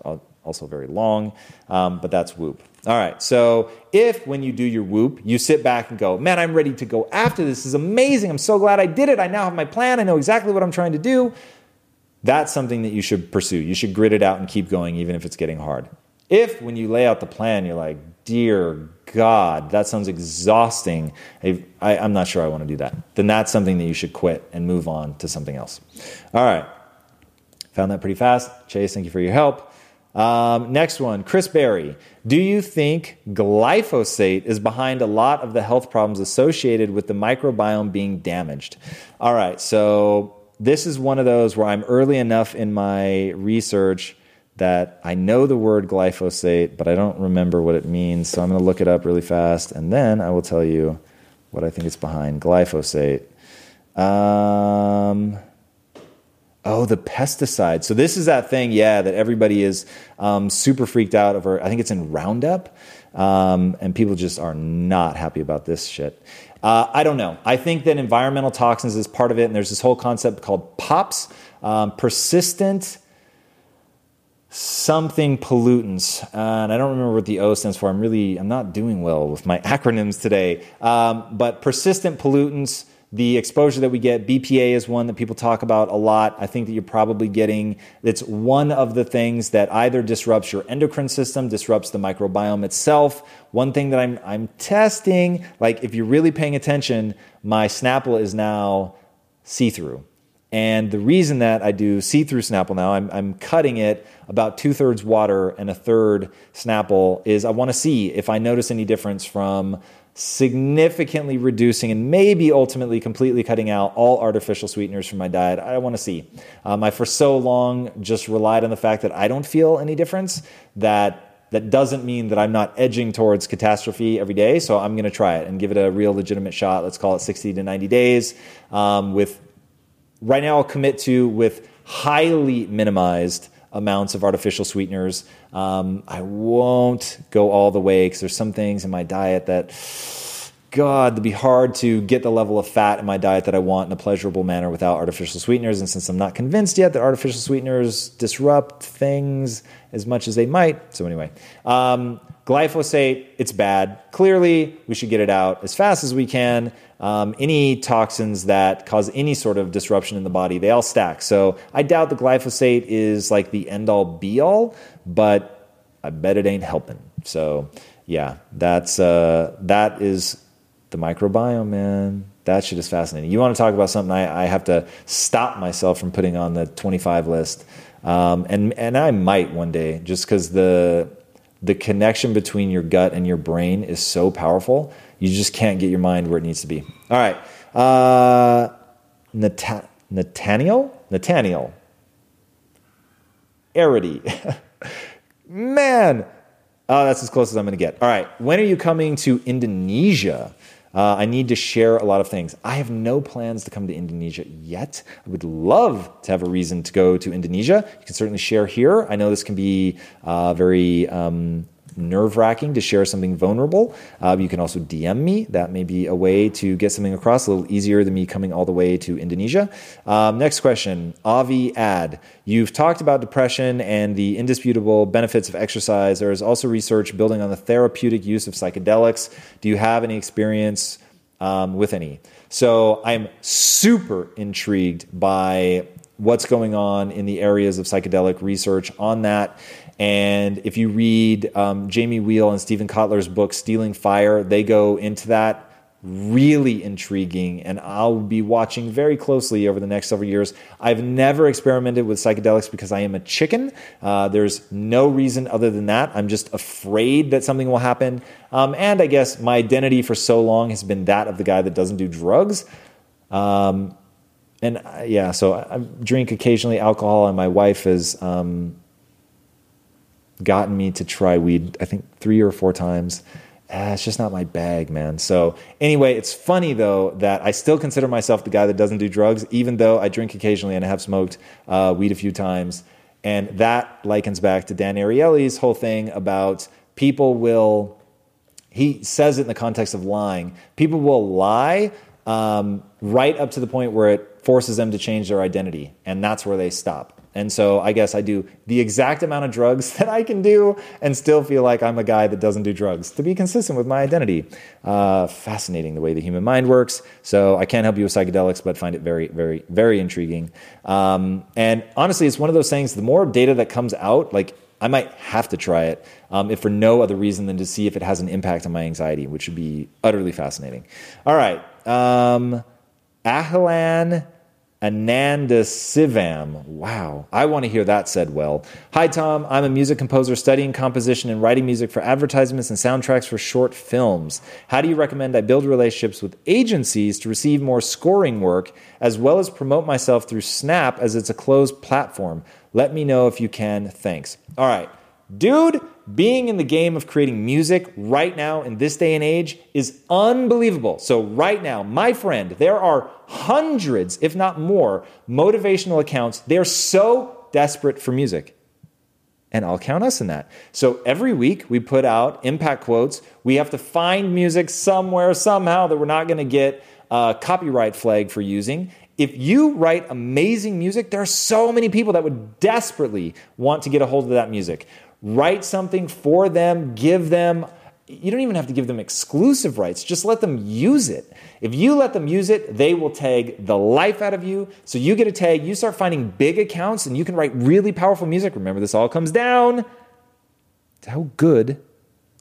Speaker 1: also very long, um, but that's WOOP. All right. So if when you do your WOOP, you sit back and go, man, I'm ready to go after this. this is amazing. I'm so glad I did it. I now have my plan. I know exactly what I'm trying to do. That's something that you should pursue. You should grit it out and keep going, even if it's getting hard. If when you lay out the plan, you're like, dear God, that sounds exhausting. I, am not sure I want to do that. Then that's something that you should quit and move on to something else. All right. Found that pretty fast. Chase, thank you for your help. Um, next one, Chris Berry. Do you think glyphosate is behind a lot of the health problems associated with the microbiome being damaged? All right, so this is one of those where I'm early enough in my research that I know the word glyphosate, but I don't remember what it means. So I'm going to look it up really fast, and then I will tell you what I think it's behind. Glyphosate. Um, oh, the pesticide. So this is that thing, yeah, that everybody is um, super freaked out over. I think it's in Roundup, um, and people just are not happy about this shit. Uh, I don't know. I think that environmental toxins is part of it, and there's this whole concept called POPs, um, persistent something pollutants, and I don't remember what the O stands for. I'm really, I'm not doing well with my acronyms today. Um, but persistent pollutants, the exposure that we get, BPA is one that people talk about a lot. I think that you're probably getting. It's one of the things that either disrupts your endocrine system, disrupts the microbiome itself. One thing that I'm I'm testing, like if you're really paying attention, my Snapple is now see through. And the reason that I do see through Snapple now, I'm, I'm cutting it about two thirds water and a third Snapple, is I want to see if I notice any difference from significantly reducing and maybe ultimately completely cutting out all artificial sweeteners from my diet. I want to see. Um, I for so long just relied on the fact that I don't feel any difference that that doesn't mean that I'm not edging towards catastrophe every day. So I'm going to try it and give it a real legitimate shot. Let's call it 60 to 90 days um, with right now I'll commit to with highly minimized amounts of artificial sweeteners. Um, I won't go all the way because there's some things in my diet that, God, it'd be hard to get the level of fat in my diet that I want in a pleasurable manner without artificial sweeteners. And since I'm not convinced yet that artificial sweeteners disrupt things as much as they might, so anyway, um, glyphosate, it's bad. Clearly, we should get it out as fast as we can um, any toxins that cause any sort of disruption in the body, they all stack. So I doubt the glyphosate is like the end all be all, but I bet it ain't helping. So yeah, that's uh, that is the microbiome, man. That shit is fascinating. You want to talk about something I, I have to stop myself from putting on the 25 list. Um, and and I might one day, just because the the connection between your gut and your brain is so powerful you just can't get your mind where it needs to be. All right. Uh, Nat- Nathaniel? Nathaniel. Arity. Man. Oh, that's as close as I'm going to get. All right. When are you coming to Indonesia? Uh, I need to share a lot of things. I have no plans to come to Indonesia yet. I would love to have a reason to go to Indonesia. You can certainly share here. I know this can be uh, very um, nerve wracking to share something vulnerable. Uh, you can also DM me. That may be a way to get something across a little easier than me coming all the way to Indonesia. Um, next question Avi Ad. You've talked about depression and the indisputable benefits of exercise. There is also research building on the therapeutic use of psychedelics. Do you have any experience um, with any? So I'm super intrigued by what's going on in the areas of psychedelic research on that. And if you read um, Jamie Wheal and Steven Kotler's book, Stealing Fire, they go into that. Really intriguing, and I'll be watching very closely over the next several years. I've never experimented with psychedelics because I am a chicken. Uh, there's no reason other than that. I'm just afraid that something will happen. Um, and I guess my identity for so long has been that of the guy that doesn't do drugs. Um, and uh, yeah, so I, I, drink occasionally alcohol, and my wife is um, gotten me to try weed, I think three or four times. Ah, it's just not my bag, man. So, anyway, it's funny though that I still consider myself the guy that doesn't do drugs, even though I drink occasionally and I have smoked uh, weed a few times. And that likens back to Dan Ariely's whole thing about people will, he says it in the context of lying, people will lie um, right up to the point where it forces them to change their identity. And that's where they stop. And so I guess I do the exact amount of drugs that I can do and still feel like I'm a guy that doesn't do drugs to be consistent with my identity. Uh, fascinating the way the human mind works. So I can't help you with psychedelics, but find it very, very, very intriguing. Um, and honestly, it's one of those things the more data that comes out, like I might have to try it, um, if for no other reason than to see if it has an impact on my anxiety, which would be utterly fascinating. All right. Um, Ananda Sivam. Wow. I want to hear that said well. Hi, Tom. I'm a music composer studying composition and writing music for advertisements and soundtracks for short films. How do you recommend I build relationships with agencies to receive more scoring work, as well as promote myself through Snap as it's a closed platform? Let me know if you can. Thanks. All right. Dude, being in the game of creating music right now in this day and age is unbelievable. So, right now, my friend, there are hundreds, if not more, motivational accounts. They're so desperate for music. And I'll count us in that. So, every week we put out impact quotes. We have to find music somewhere, somehow, that we're not going to get a copyright flag for using. If you write amazing music, there are so many people that would desperately want to get a hold of that music write something for them, give them, you don't even have to give them exclusive rights, just let them use it. If you let them use it, they will tag the life out of you. So you get a tag, you start finding big accounts, and you can write really powerful music. Remember, this all comes down to how good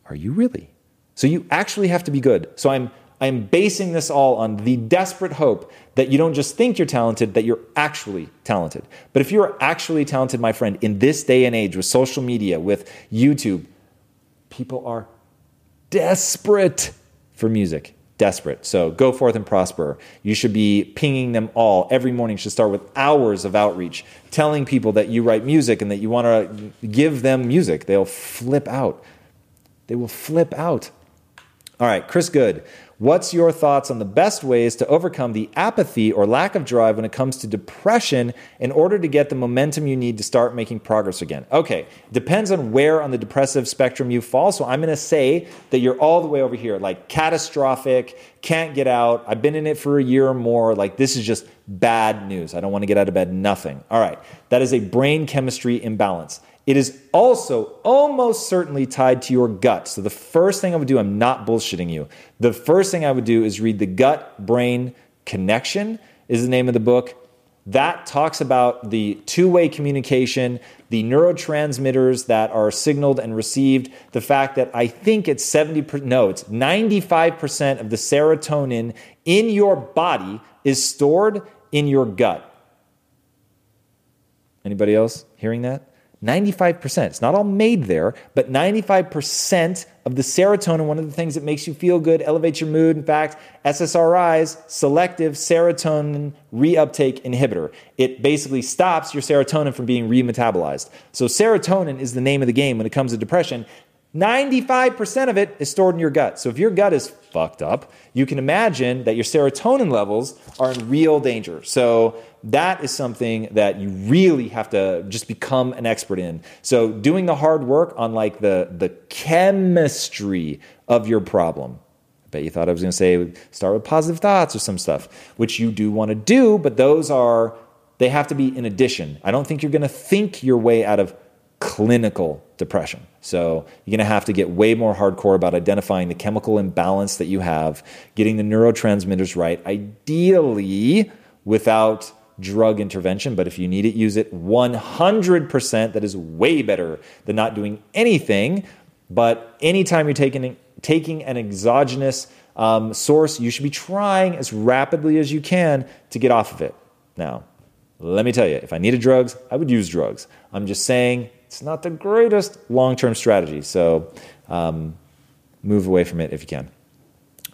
Speaker 1: are you really? So you actually have to be good. So I'm I am basing this all on the desperate hope that you don't just think you're talented, that you're actually talented. But if you're actually talented, my friend, in this day and age with social media, with YouTube, people are desperate for music. Desperate. So go forth and prosper. You should be pinging them all. Every morning should start with hours of outreach, telling people that you write music and that you want to give them music. They'll flip out. They will flip out. All right, Chris Good. What's your thoughts on the best ways to overcome the apathy or lack of drive when it comes to depression in order to get the momentum you need to start making progress again? Okay, depends on where on the depressive spectrum you fall. So I'm going to say that you're all the way over here, like catastrophic, can't get out. I've been in it for a year or more. Like this is just bad news. I don't want to get out of bed, nothing. All right, that is a brain chemistry imbalance. It is also almost certainly tied to your gut. So, the first thing I would do, I'm not bullshitting you. The first thing I would do is read The Gut Brain Connection, is the name of the book. That talks about the two way communication, the neurotransmitters that are signaled and received, the fact that I think it's 70%, no, it's 95% of the serotonin in your body is stored in your gut. Anybody else hearing that? 95%. It's not all made there, but 95% of the serotonin, one of the things that makes you feel good, elevates your mood. In fact, SSRIs, selective serotonin reuptake inhibitor. It basically stops your serotonin from being remetabolized. So, serotonin is the name of the game when it comes to depression. 95% of it is stored in your gut. So if your gut is fucked up, you can imagine that your serotonin levels are in real danger. So that is something that you really have to just become an expert in. So doing the hard work on like the the chemistry of your problem. I bet you thought I was going to say start with positive thoughts or some stuff, which you do want to do, but those are they have to be in addition. I don't think you're going to think your way out of clinical depression. So you're going to have to get way more hardcore about identifying the chemical imbalance that you have, getting the neurotransmitters right, ideally without drug intervention, but if you need it, use it 100%. That is way better than not doing anything. But anytime you're taking, taking an exogenous um, source, you should be trying as rapidly as you can to get off of it. Now, let me tell you, if I needed drugs, I would use drugs. I'm just saying it's not the greatest long term strategy. So um, move away from it if you can.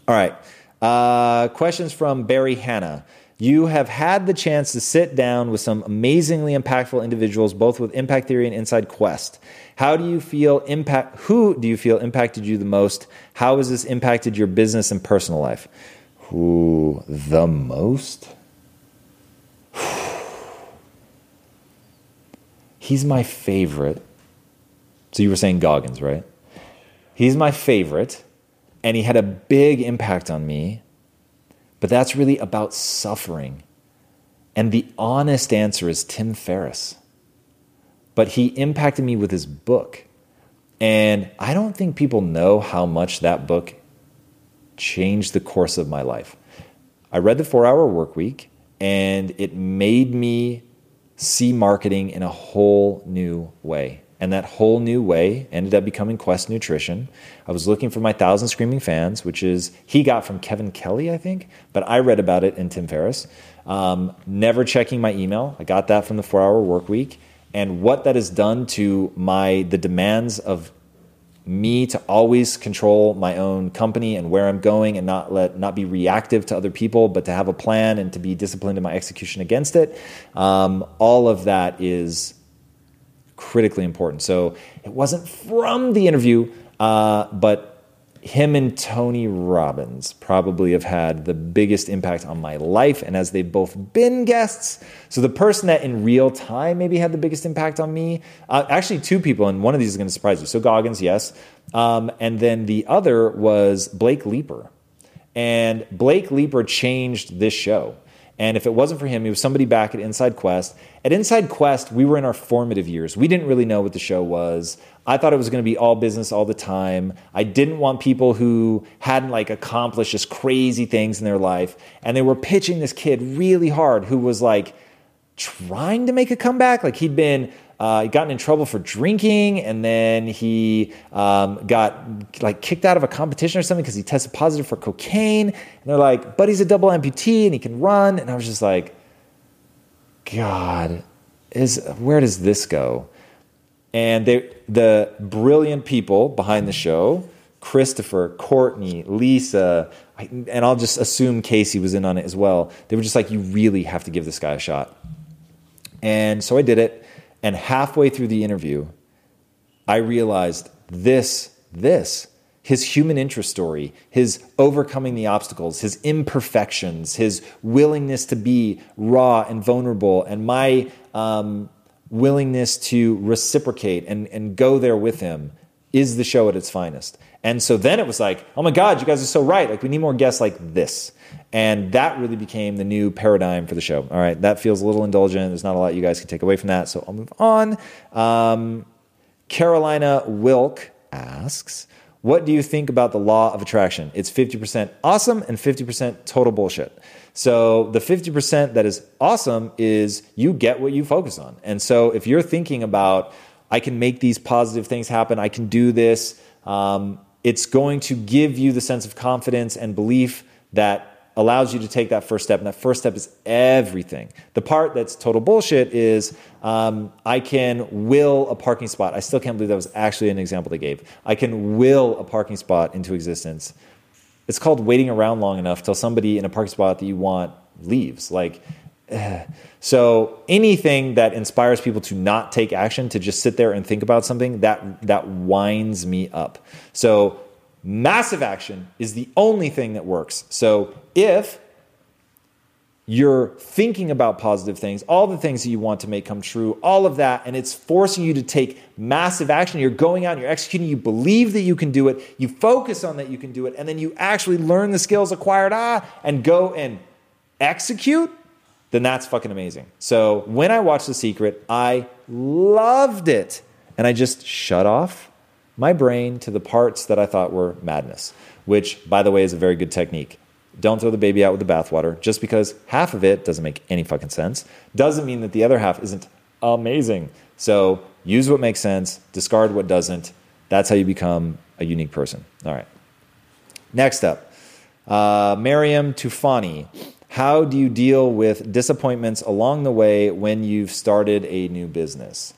Speaker 1: All right. Uh, questions from Barry Hanna. You have had the chance to sit down with some amazingly impactful individuals, both with Impact Theory and Inside Quest. How do you feel impact? Who do you feel impacted you the most? How has this impacted your business and personal life? Who the most? He's my favorite. So you were saying Goggins, right? He's my favorite, and he had a big impact on me. But that's really about suffering. And the honest answer is Tim Ferriss. But he impacted me with his book. And I don't think people know how much that book changed the course of my life. I read the four hour work week, and it made me see marketing in a whole new way. And that whole new way ended up becoming Quest Nutrition. I was looking for my Thousand Screaming Fans, which is he got from Kevin Kelly, I think, but I read about it in Tim Ferriss. Um, never checking my email. I got that from the Four Hour Work Week, and what that has done to my the demands of me to always control my own company and where I'm going and not let not be reactive to other people, but to have a plan and to be disciplined in my execution against it. Um, all of that is critically important. So it wasn't from the interview, uh, but him and Tony Robbins probably have had the biggest impact on my life, and as they've both been guests, so the person that in real time maybe had the biggest impact on me, uh, actually two people, and one of these is going to surprise you. So Goggins, yes, um, and then the other was Blake Leeper, and Blake Leeper changed this show. And if it wasn't for him, it was somebody back at Inside Quest. At Inside Quest, we were in our formative years. We didn't really know what the show was. I thought it was going to be all business all the time. I didn't want people who hadn't like accomplished just crazy things in their life. And they were pitching this kid really hard who was like trying to make a comeback. Like he'd been uh, gotten in trouble for drinking, and then he um, got like kicked out of a competition or something because he tested positive for cocaine. And they're like, "But he's a double amputee and he can run." And I was just like, "God, is where does this go?" And they, the brilliant people behind the show, Christopher, Courtney, Lisa, and I'll just assume Casey was in on it as well. They were just like, "You really have to give this guy a shot." And so I did it. And halfway through the interview, I realized this, this, his human interest story, his overcoming the obstacles, his imperfections, his willingness to be raw and vulnerable, and my um, willingness to reciprocate and, and go there with him is the show at its finest. And so then it was like, oh my God, you guys are so right. Like, we need more guests like this. And that really became the new paradigm for the show. All right, that feels a little indulgent. There's not a lot you guys can take away from that. So I'll move on. Um, Carolina Wilk asks, what do you think about the law of attraction? It's 50% awesome and 50% total bullshit. So the 50% that is awesome is you get what you focus on. And so if you're thinking about, I can make these positive things happen, I can do this, um, it's going to give you the sense of confidence and belief that allows you to take that first step. And that first step is everything. The part that's total bullshit is um, I can will a parking spot. I still can't believe that was actually an example they gave. I can will a parking spot into existence. It's called waiting around long enough till somebody in a parking spot that you want leaves. Like, so anything that inspires people to not take action, to just sit there and think about something, that that winds me up. So massive action is the only thing that works. So if you're thinking about positive things, all the things that you want to make come true, all of that, and it's forcing you to take massive action. You're going out and you're executing, you believe that you can do it, you focus on that you can do it, and then you actually learn the skills acquired, ah, and go and execute, then that's fucking amazing. So when I watched The Secret, I loved it. And I just shut off my brain to the parts that I thought were madness, which, by the way, is a very good technique. Don't throw the baby out with the bathwater. Just because half of it doesn't make any fucking sense doesn't mean that the other half isn't amazing. So use what makes sense, discard what doesn't. That's how you become a unique person. All right. Next up, uh, Mariam Tufani. How do you deal with disappointments along the way when you've started a new business?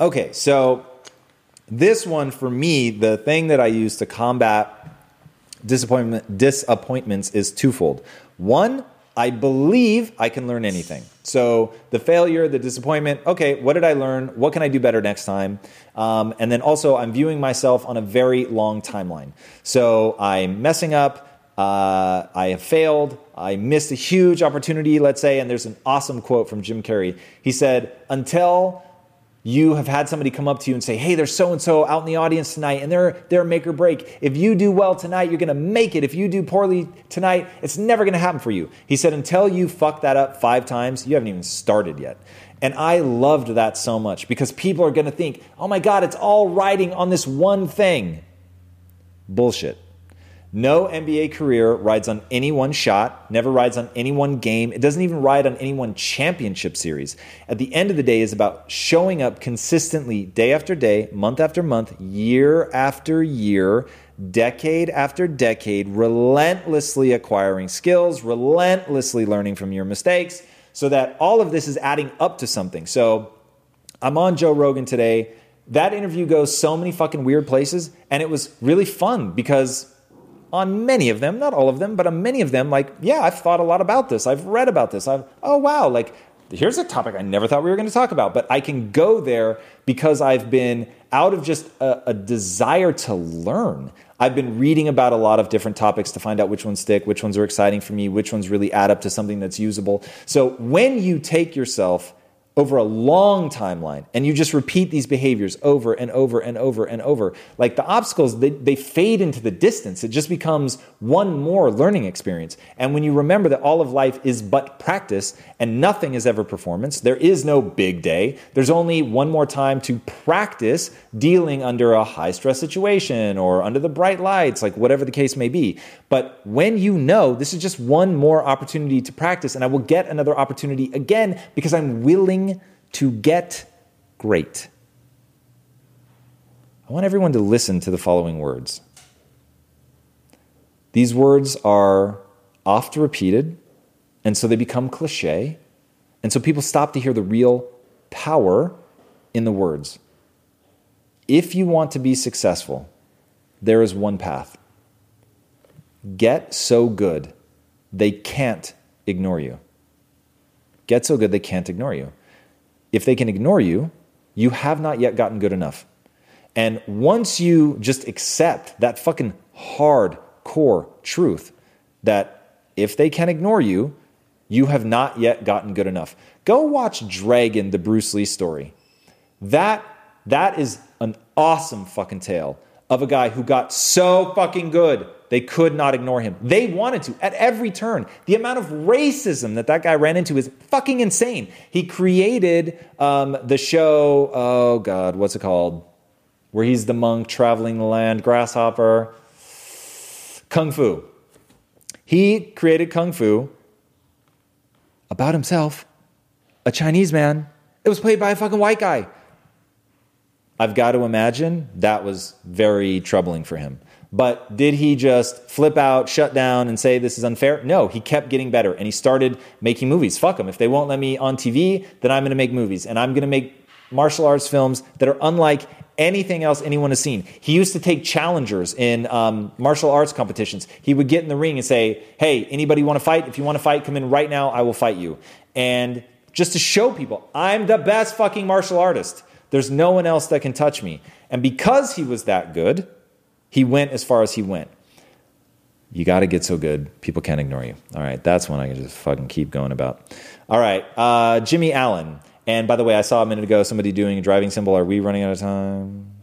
Speaker 1: Okay, so this one for me, the thing that I use to combat disappointment, disappointments is twofold. One, I believe I can learn anything. So the failure, the disappointment, okay, what did I learn? What can I do better next time? Um, and then also, I'm viewing myself on a very long timeline. So I'm messing up. Uh, I have failed. I missed a huge opportunity, let's say, and there's an awesome quote from Jim Carrey. He said, Until you have had somebody come up to you and say, "Hey, there's so and so out in the audience tonight, and they're they're make or break. If you do well tonight, you're going to make it. If you do poorly tonight, it's never going to happen for you." He said, "Until you fuck that up five times, you haven't even started yet." And I loved that so much because people are going to think, "Oh my God, it's all riding on this one thing." Bullshit. No NBA career rides on any one shot, never rides on any one game. It doesn't even ride on any one championship series. At the end of the day is about showing up consistently day after day, month after month, year after year, decade after decade, relentlessly acquiring skills, relentlessly learning from your mistakes, so that all of this is adding up to something. So I'm on Joe Rogan today. That interview goes so many fucking weird places, and it was really fun because on many of them, not all of them, but on many of them, like, yeah, I've thought a lot about this. I've read about this. I've, oh, wow, like, here's a topic I never thought we were going to talk about, but I can go there because I've been out of just a, a, desire to learn. I've been reading about a lot of different topics to find out which ones stick, which ones are exciting for me, which ones really add up to something that's usable. So when you take yourself over a long timeline and you just repeat these behaviors over and over and over and over like the obstacles they, they fade into the distance. It just becomes one more learning experience. And when you remember that all of life is but practice and nothing is ever performance there is no big day. There's only one more time to practice dealing under a high stress situation or under the bright lights like whatever the case may be. But when you know this is just one more opportunity to practice and i will get another opportunity again because i'm willing to get great. I want everyone to listen to the following words. These words are oft repeated, and so they become cliche, and so people stop to hear the real power in the words. If you want to be successful, there is one path. Get so good they can't ignore you. Get so good they can't ignore you if they can ignore you, you have not yet gotten good enough. And once you just accept that fucking hardcore truth that if they can ignore you, you have not yet gotten good enough. Go watch Dragon, the Bruce Lee story. That that is an awesome fucking tale of a guy who got so fucking good they could not ignore him. They wanted to at every turn. The amount of racism that that guy ran into is fucking insane. He created um, the show, oh God, what's it called? Where he's the monk traveling the land, grasshopper, Kung Fu. He created Kung Fu about himself, a Chinese man. It was played by a fucking white guy. I've got to imagine that was very troubling for him. But did he just flip out, shut down, and say this is unfair? No, he kept getting better and he started making movies. Fuck them. If they won't let me on TV, then I'm going to make movies. And I'm going to make martial arts films that are unlike anything else anyone has seen. He used to take challengers in um, martial arts competitions. He would get in the ring and say, Hey, anybody want to fight? If you want to fight, come in right now. I will fight you. And just to show people, I'm the best fucking martial artist. There's no one else that can touch me. And because he was that good, he went as far as he went. You got to get so good, people can't ignore you. All right, that's one I can just fucking keep going about. All right, uh, Jimmy Allen. And by the way, I saw a minute ago somebody doing a driving symbol. Are we running out of time?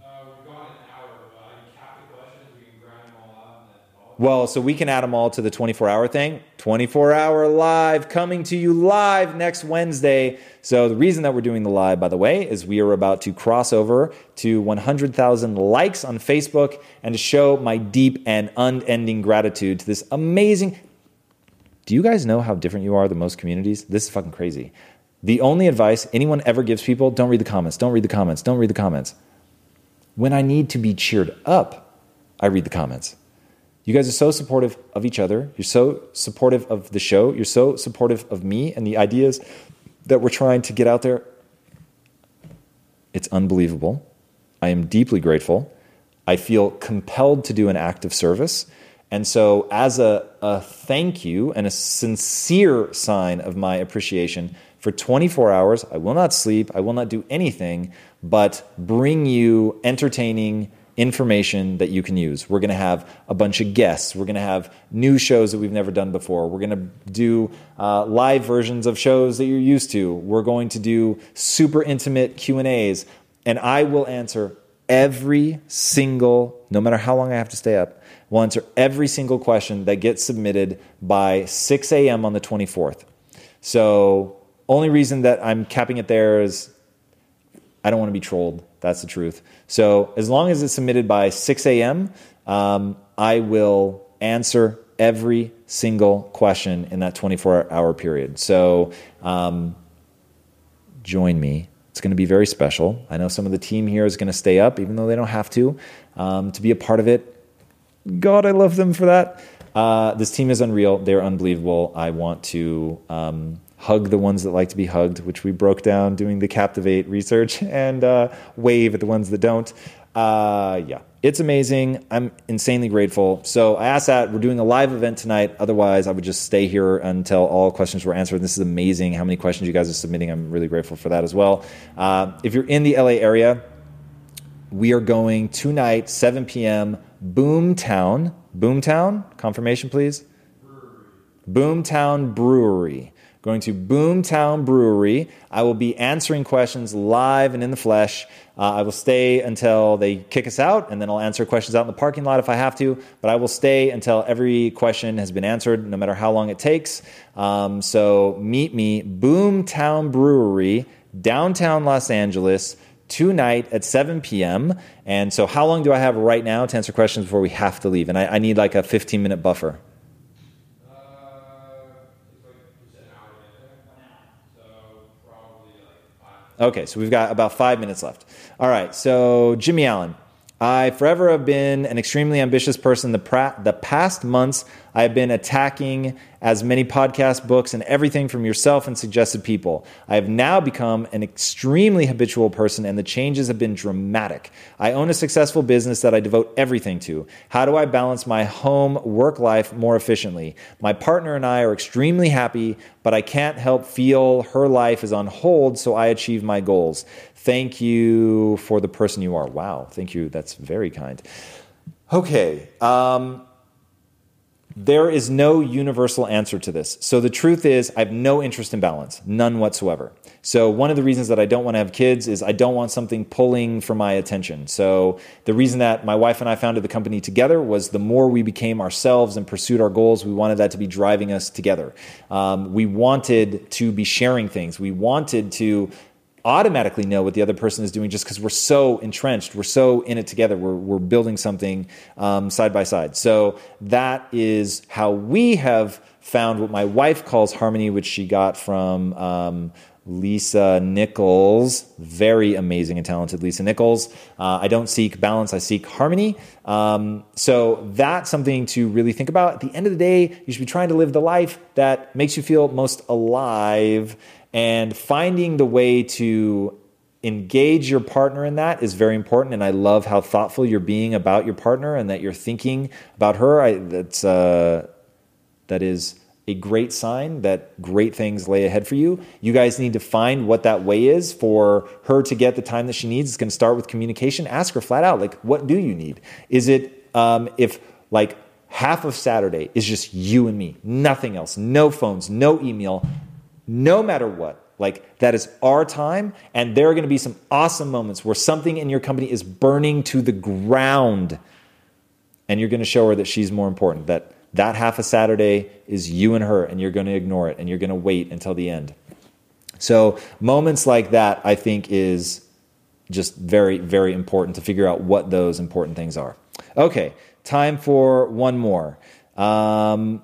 Speaker 1: Well, so we can add them all to the 24 hour thing. 24 hour live coming to you live next Wednesday. So, the reason that we're doing the live, by the way, is we are about to cross over to 100,000 likes on Facebook and to show my deep and unending gratitude to this amazing. Do you guys know how different you are than most communities? This is fucking crazy. The only advice anyone ever gives people don't read the comments, don't read the comments, don't read the comments. When I need to be cheered up, I read the comments. You guys are so supportive of each other. You're so supportive of the show. You're so supportive of me and the ideas that we're trying to get out there. It's unbelievable. I am deeply grateful. I feel compelled to do an act of service. And so, as a, a thank you and a sincere sign of my appreciation, for 24 hours, I will not sleep, I will not do anything but bring you entertaining, information that you can use. We're going to have a bunch of guests. We're going to have new shows that we've never done before. We're going to do uh, live versions of shows that you're used to. We're going to do super intimate Q and A's, and I will answer every single, no matter how long I have to stay up. We'll answer every single question that gets submitted by 6 a.m. on the 24th. So, only reason that I'm capping it there is I don't want to be trolled. That's the truth. So as long as it's submitted by 6 a.m., um, I will answer every single question in that 24 hour period. So um, join me. It's going to be very special. I know some of the team here is going to stay up, even though they don't have to, um, to be a part of it. God, I love them for that. Uh, this team is unreal. They're unbelievable. I want to um, hug the ones that like to be hugged, which we broke down doing the Captivate research, and uh, wave at the ones that don't. Uh, yeah, it's amazing. I'm insanely grateful. So I asked that. We're doing a live event tonight. Otherwise, I would just stay here until all questions were answered. This is amazing how many questions you guys are submitting. I'm really grateful for that as well. Uh, if you're in the LA area, we are going tonight, 7 p.m., Boomtown. Boomtown, confirmation, please. Boomtown Brewery. Going to Boomtown Brewery. I will be answering questions live and in the flesh. Uh, I will stay until they kick us out, and then I'll answer questions out in the parking lot if I have to. But I will stay until every question has been answered, no matter how long it takes. Um, so meet me, Boomtown Brewery, downtown Los Angeles tonight at 7 p.m. And so, how long do I have right now to answer questions before we have to leave? And I, I need like a 15 minute buffer. Okay, so we've got about five minutes left. All right, so Jimmy Allen. I forever have been an extremely ambitious person. The, pra- the past months, I have been attacking as many podcast books and everything from yourself and suggested people. I have now become an extremely habitual person, and the changes have been dramatic. I own a successful business that I devote everything to. How do I balance my home work life more efficiently? My partner and I are extremely happy, but I can't help feel her life is on hold so I achieve my goals. Thank you for the person you are. Wow, thank you. That's very kind. Okay. Um, there is no universal answer to this. So the truth is, I have no interest in balance, none whatsoever. So one of the reasons that I don't want to have kids is I don't want something pulling for my attention. So the reason that my wife and I founded the company together was the more we became ourselves and pursued our goals, we wanted that to be driving us together. Um, we wanted to be sharing things. We wanted to automatically know what the other person is doing just because we're so entrenched, we're so in it together, we're, we're building something um, side by side. So that is how we have found what my wife calls harmony, which she got from. Um, Lisa Nichols, very amazing and talented Lisa Nichols. Uh, I don't seek balance, I seek harmony. Um, so that's something to really think about. At the end of the day, you should be trying to live the life that makes you feel most alive and finding the way to engage your partner in that is very important. And I love how thoughtful you're being about your partner and that you're thinking about her. I, that's, uh, that is a great sign that great things lay ahead for you. You guys need to find what that way is for her to get the time that she needs. It's going to start with communication. Ask her flat out, like, what do you need? Is it um, if like half of Saturday is just you and me, nothing else, no phones, no email, no matter what. Like that is our time, and there are going to be some awesome moments where something in your company is burning to the ground, and you're going to show her that she's more important. That that half a Saturday is you and her, and you're going to ignore it, and you're going to wait until the end. So moments like that, I think, is just very, very important to figure out what those important things are. Okay, time for one more. Um,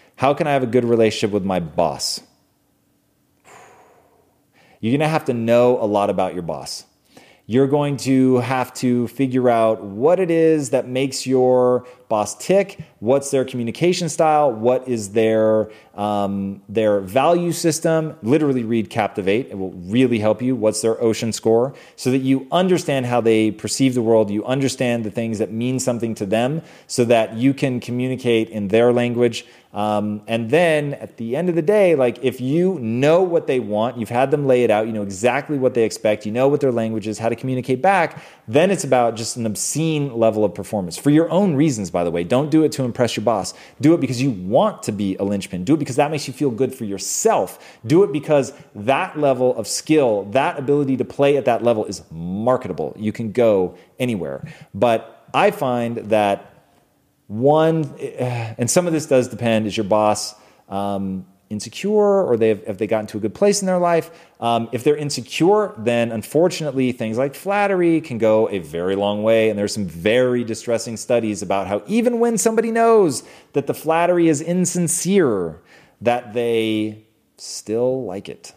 Speaker 4: How can I have a good relationship with my boss? You're going to have to know a lot about your boss. You're going to have to figure out what it is that makes your boss tick, what's their communication style, what is their um, their value system. Literally read Captivate; it will really help you. What's their ocean score, so that you understand how they perceive the world. You understand the things that mean something to them, so that you can communicate in their language. Um, and then at the end of the day, like if you know what they want, you've had them lay it out, you know exactly what they expect, you know what their language is, how to communicate back, then it's about just an obscene level of performance for your own reasons, by the way. Don't do it to impress your boss. Do it because you want to be a linchpin. Do it because that makes you feel good for yourself. Do it because that level of skill, that ability to play at that level is marketable. You can go anywhere. But I find that one, and some of this does depend, is your boss um, insecure or they've, have they gotten to a good place in their life? Um, if they're insecure, then unfortunately, things like flattery can go a very long way. And there's some very distressing studies about how even when somebody knows that the flattery is insincere, that they still like it.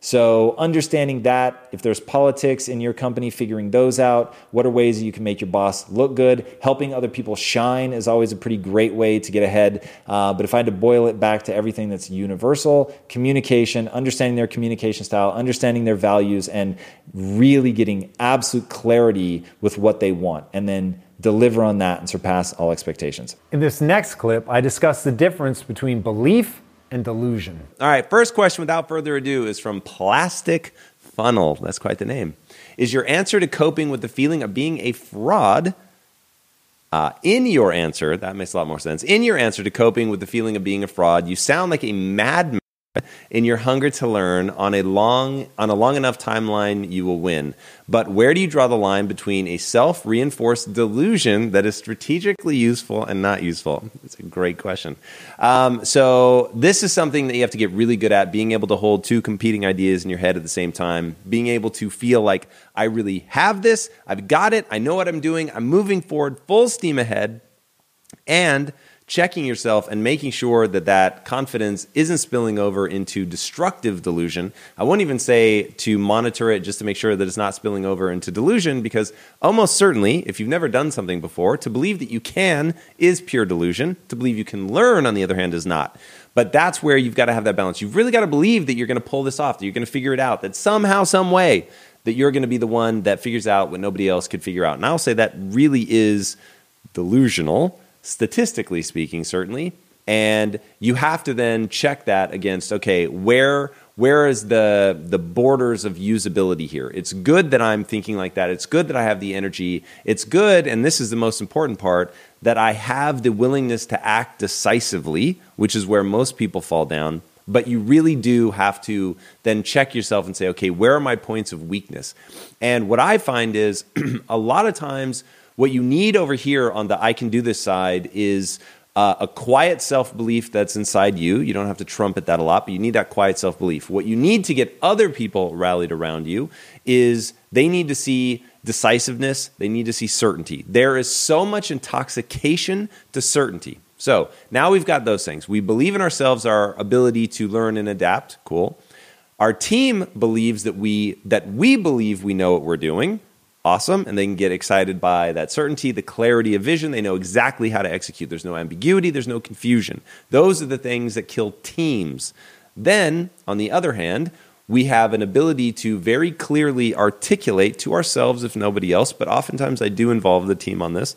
Speaker 4: So, understanding that, if there's politics in your company, figuring those out, what are ways you can make your boss look good? Helping other people shine is always a pretty great way to get ahead. Uh, but if I had to boil it back to everything that's universal communication, understanding their communication style, understanding their values, and really getting absolute clarity with what they want. And then deliver on that and surpass all expectations.
Speaker 5: In this next clip, I discuss the difference between belief and delusion.
Speaker 1: All right, first question without further ado is from Plastic Funnel. That's quite the name. Is your answer to coping with the feeling of being a fraud? Uh, in your answer, that makes a lot more sense. In your answer to coping with the feeling of being a fraud, you sound like a madman in your hunger to learn on a long on a long enough timeline you will win. But where do you draw the line between a self-reinforced delusion that is strategically useful and not useful? It's a great question. Um, so this is something that you have to get really good at being able to hold two competing ideas in your head at the same time being able to feel like i really have this i've got it i know what i'm doing i'm moving forward full steam ahead and checking yourself and making sure that that confidence isn't spilling over into destructive delusion. I won't even say to monitor it just to make sure that it's not spilling over into delusion because almost certainly, if you've never done something before, to believe that you can is pure delusion. To believe you can learn, on the other hand, is not. But that's where you've got to have that balance. You've really got to believe that you're going to pull this off, that you're going to figure it out, that somehow, some way, that you're going to be the one that figures out what nobody else could figure out. And I'll say that really is delusional statistically speaking, certainly. And you have to then check that against okay, where where is the the borders of usability here? It's good that I'm thinking like that. It's good that I have the energy. It's good, and this is the most important part, that I have the willingness to act decisively, which is where most people fall down. But you really do have to then check yourself and say, okay, where are my points of weakness? And what I find is a lot of times what you need over here on the I can do this side is uh, a quiet self belief that's inside you. You don't have to trumpet that a lot, but you need that quiet self belief. What you need to get other people rallied around you is they need to see decisiveness, they need to see certainty. There is so much intoxication to certainty. So now we've got those things. We believe in ourselves, our ability to learn and adapt. Cool. Our team believes that we that we believe we know what we're doing awesome and they can get excited by that certainty the clarity of vision. They know exactly how to execute. There's no ambiguity. There's no confusion. Those are the things that kill teams. Then on the other hand we have an ability to very clearly articulate to ourselves if nobody else but oftentimes i do involve the team on this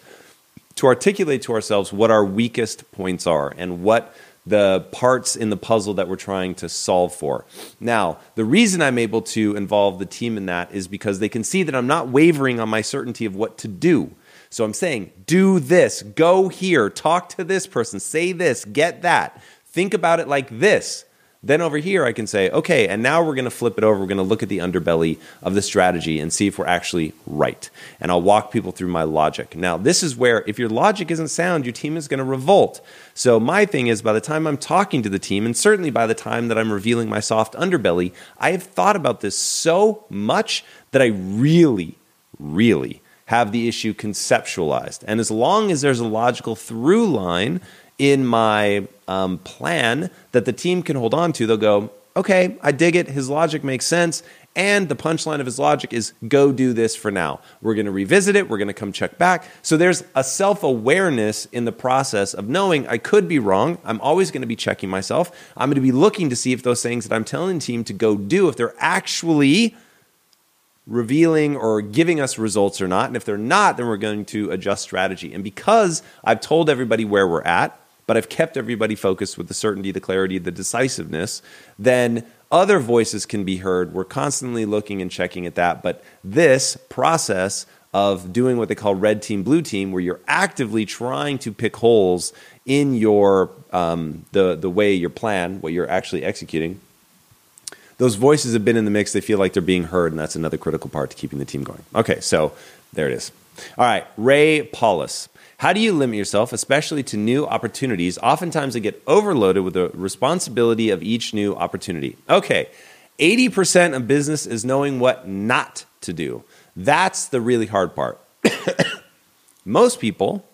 Speaker 1: to articulate to ourselves what our weakest points are and what the parts in the puzzle that we're trying to solve for. Now, the reason I'm able to involve the team in that is because they can see that I'm not wavering on my certainty of what to do. So I'm saying, do this, go here, talk to this person, say this, get that. Think about it like this. Then over here, I can say, okay, and now we're going to flip it over. We're going to look at the underbelly of the strategy and see if we're actually right. And I'll walk people through my logic. Now, this is where if your logic isn't sound, your team is going to revolt. So, my thing is, by the time I'm talking to the team, and certainly by the time that I'm revealing my soft underbelly, I have thought about this so much that I really, really have the issue conceptualized. And as long as there's a logical through line, in my um, plan that the team can hold on to. They'll go, okay, I dig it. His logic makes sense. And the punchline of his logic is go do this for now. We're going to revisit it. We're going to come check back. So there's a self awareness in the process of knowing I could be wrong. I'm always going to be checking myself. I'm going to be looking to see if those things that I'm telling the team to go do, if they're actually revealing or giving us results or not. And if they're not, then we're going to adjust strategy. And because I've told everybody where we're at, but I've kept everybody focused with the certainty, the clarity, the decisiveness, then other voices can be heard. We're constantly looking and checking at that. But this process of doing what they call red team, blue team, where you're actively trying to pick holes in your um, the the way your plan, what you're actually executing. Those voices have been in the mix. They feel like they're being heard, and that's another critical part to keeping the team going. Okay, so there it is. All right, Ray Paulus. How do you limit yourself, especially to new opportunities? Oftentimes I get overloaded with the responsibility of each new opportunity. Okay, 80% of business is knowing what not to do. That's the really hard part. Most people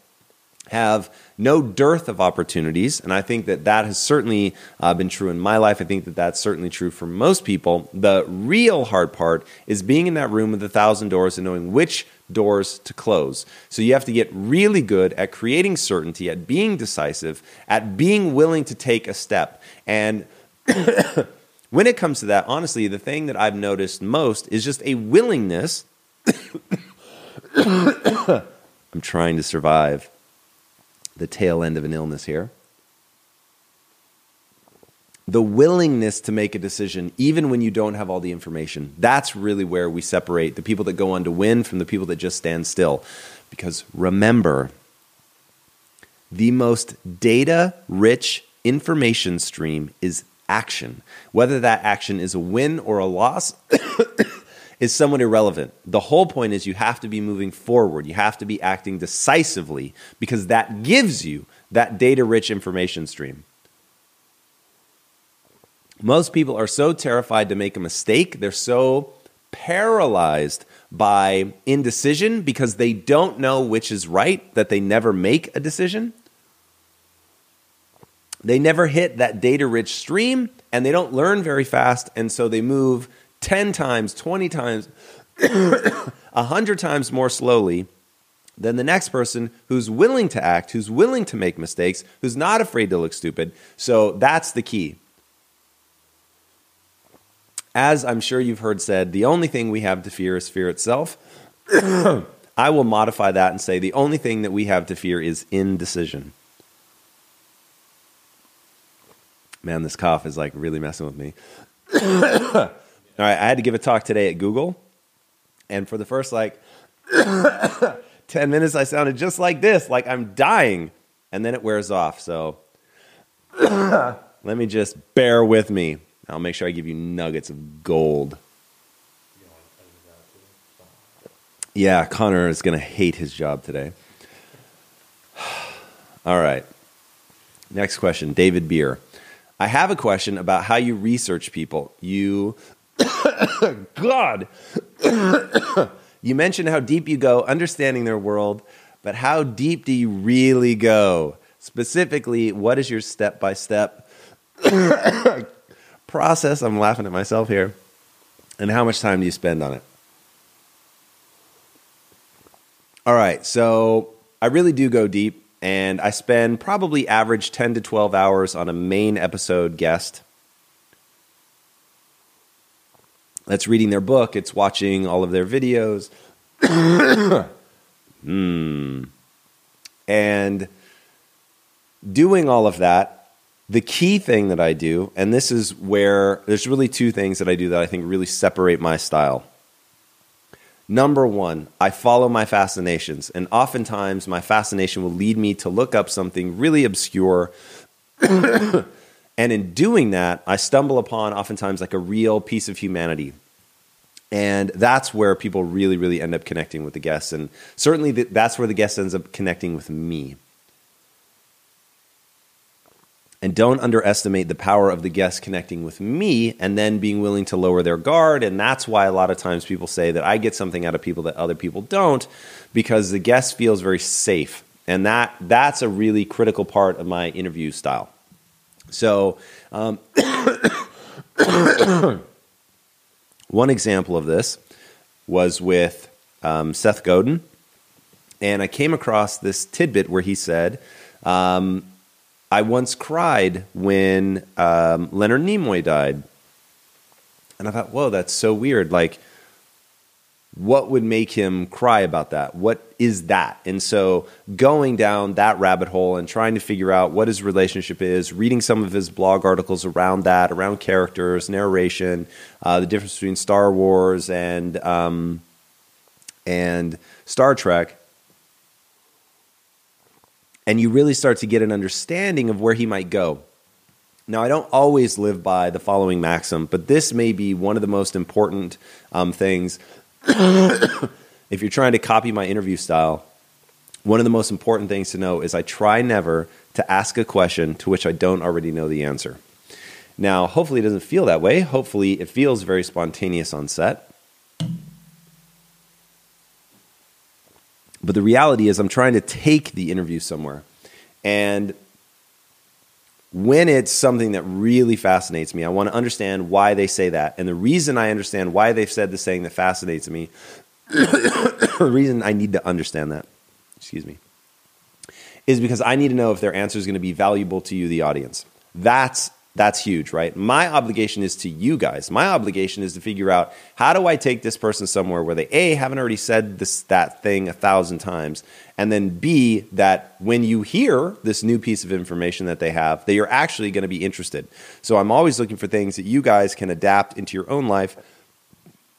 Speaker 1: have no dearth of opportunities. And I think that that has certainly uh, been true in my life. I think that that's certainly true for most people. The real hard part is being in that room with a thousand doors and knowing which doors to close. So you have to get really good at creating certainty, at being decisive, at being willing to take a step. And when it comes to that, honestly, the thing that I've noticed most is just a willingness. I'm trying to survive the tail end of an illness here. The willingness to make a decision, even when you don't have all the information, that's really where we separate the people that go on to win from the people that just stand still. Because remember, the most data rich information stream is action. Whether that action is a win or a loss is somewhat irrelevant. The whole point is you have to be moving forward. You have to be acting decisively because that gives you that data rich information stream. Most people are so terrified to make a mistake, they're so paralyzed by indecision because they don't know which is right that they never make a decision. They never hit that data rich stream and they don't learn very fast, and so they move 10 times, 20 times, 100 times more slowly than the next person who's willing to act, who's willing to make mistakes, who's not afraid to look stupid. So that's the key. As I'm sure you've heard said, the only thing we have to fear is fear itself. I will modify that and say the only thing that we have to fear is indecision. Man, this cough is like really messing with me. All right, I had to give a talk today at Google, and for the first like 10 minutes, I sounded just like this, like I'm dying, and then it wears off. So let me just bear with me. I'll make sure I give you nuggets of gold. Yeah, Connor is going to hate his job today. All right. Next question, David Beer. I have a question about how you research people. You God. you mentioned how deep you go understanding their world, but how deep do you really go? Specifically, what is your step by step process? I'm laughing at myself here. And how much time do you spend on it? All right, so I really do go deep, and I spend probably average 10 to 12 hours on a main episode guest It's reading their book, it's watching all of their videos. Hmm. And doing all of that, the key thing that I do, and this is where there's really two things that I do that I think really separate my style. Number one, I follow my fascinations, and oftentimes my fascination will lead me to look up something really obscure And in doing that, I stumble upon oftentimes like a real piece of humanity. And that's where people really, really end up connecting with the guests. And certainly that's where the guest ends up connecting with me. And don't underestimate the power of the guest connecting with me and then being willing to lower their guard. And that's why a lot of times people say that I get something out of people that other people don't, because the guest feels very safe. And that, that's a really critical part of my interview style. So, um, one example of this was with um, Seth Godin. And I came across this tidbit where he said, um, I once cried when um, Leonard Nimoy died. And I thought, whoa, that's so weird. Like, what would make him cry about that? What is that? And so going down that rabbit hole and trying to figure out what his relationship is, reading some of his blog articles around that, around characters, narration, uh, the difference between Star Wars and um, and Star Trek, and you really start to get an understanding of where he might go. Now, I don't always live by the following maxim, but this may be one of the most important um, things. if you're trying to copy my interview style, one of the most important things to know is I try never to ask a question to which I don't already know the answer. Now, hopefully, it doesn't feel that way. Hopefully, it feels very spontaneous on set. But the reality is, I'm trying to take the interview somewhere. And when it's something that really fascinates me, I want to understand why they say that. And the reason I understand why they've said the saying that fascinates me, the reason I need to understand that, excuse me, is because I need to know if their answer is going to be valuable to you, the audience. That's that's huge, right? My obligation is to you guys. My obligation is to figure out how do I take this person somewhere where they A haven't already said this that thing a thousand times, and then B that when you hear this new piece of information that they have, that you're actually going to be interested. So I'm always looking for things that you guys can adapt into your own life.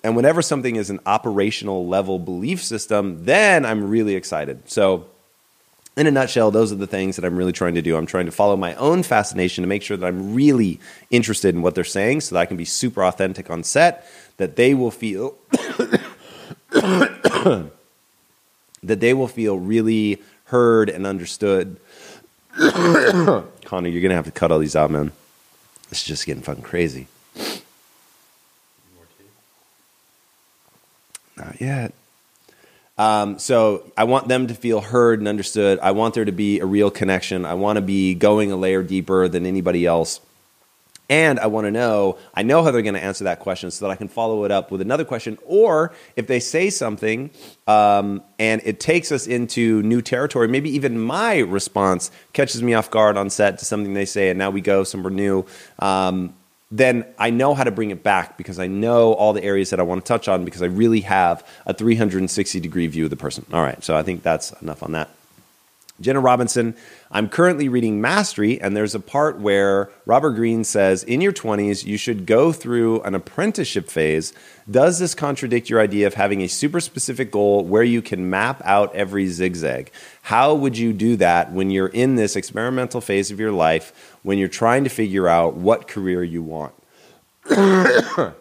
Speaker 1: And whenever something is an operational level belief system, then I'm really excited. So in a nutshell, those are the things that I'm really trying to do. I'm trying to follow my own fascination to make sure that I'm really interested in what they're saying so that I can be super authentic on set, that they will feel that they will feel really heard and understood. Connor, you're to have to cut all these out, man. It's just getting fucking crazy. Not yet. Um, so I want them to feel heard and understood. I want there to be a real connection. I want to be going a layer deeper than anybody else. And I want to know, I know how they're going to answer that question so that I can follow it up with another question. Or if they say something um, and it takes us into new territory, maybe even my response catches me off guard on set to something they say, and now we go somewhere new. Um, then I know how to bring it back because I know all the areas that I want to touch on because I really have a 360 degree view of the person. All right, so I think that's enough on that. Jenna Robinson, I'm currently reading Mastery, and there's a part where Robert Greene says, In your 20s, you should go through an apprenticeship phase. Does this contradict your idea of having a super specific goal where you can map out every zigzag? How would you do that when you're in this experimental phase of your life, when you're trying to figure out what career you want?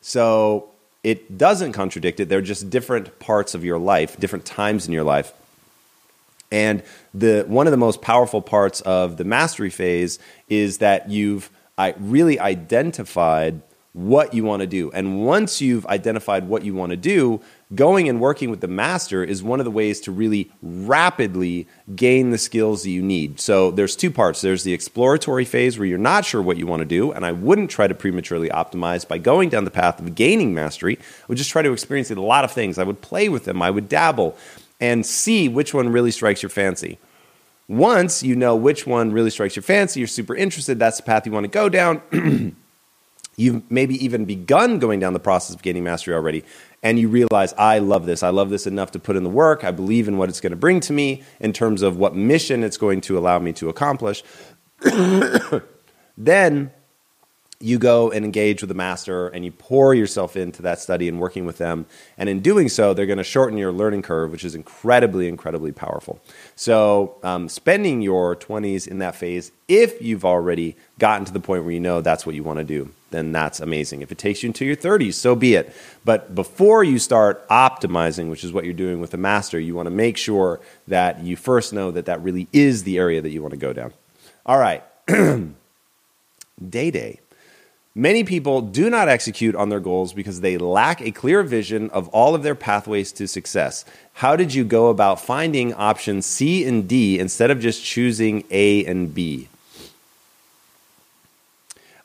Speaker 1: so it doesn't contradict it. They're just different parts of your life, different times in your life. And the one of the most powerful parts of the mastery phase is that you've I really identified what you want to do. And once you've identified what you want to do, going and working with the master is one of the ways to really rapidly gain the skills that you need. So there's two parts. There's the exploratory phase where you're not sure what you want to do, and I wouldn't try to prematurely optimize by going down the path of gaining mastery. I would just try to experience a lot of things. I would play with them. I would dabble and see which one really strikes your fancy. Once you know which one really strikes your fancy, you're super interested, that's the path you want to go down. You've maybe even begun going down the process of gaining mastery already, and you realize, I love this. I love this enough to put in the work. I believe in what it's going to bring to me in terms of what mission it's going to allow me to accomplish. then you go and engage with the master and you pour yourself into that study and working with them. And in doing so, they're going to shorten your learning curve, which is incredibly, incredibly powerful. So, um, spending your 20s in that phase, if you've already gotten to the point where you know that's what you want to do, then that's amazing. If it takes you into your 30s, so be it. But before you start optimizing, which is what you're doing with the master, you want to make sure that you first know that that really is the area that you want to go down. All right. day day. Many people do not execute on their goals because they lack a clear vision of all of their pathways to success. How did you go about finding options C and D instead of just choosing A and B?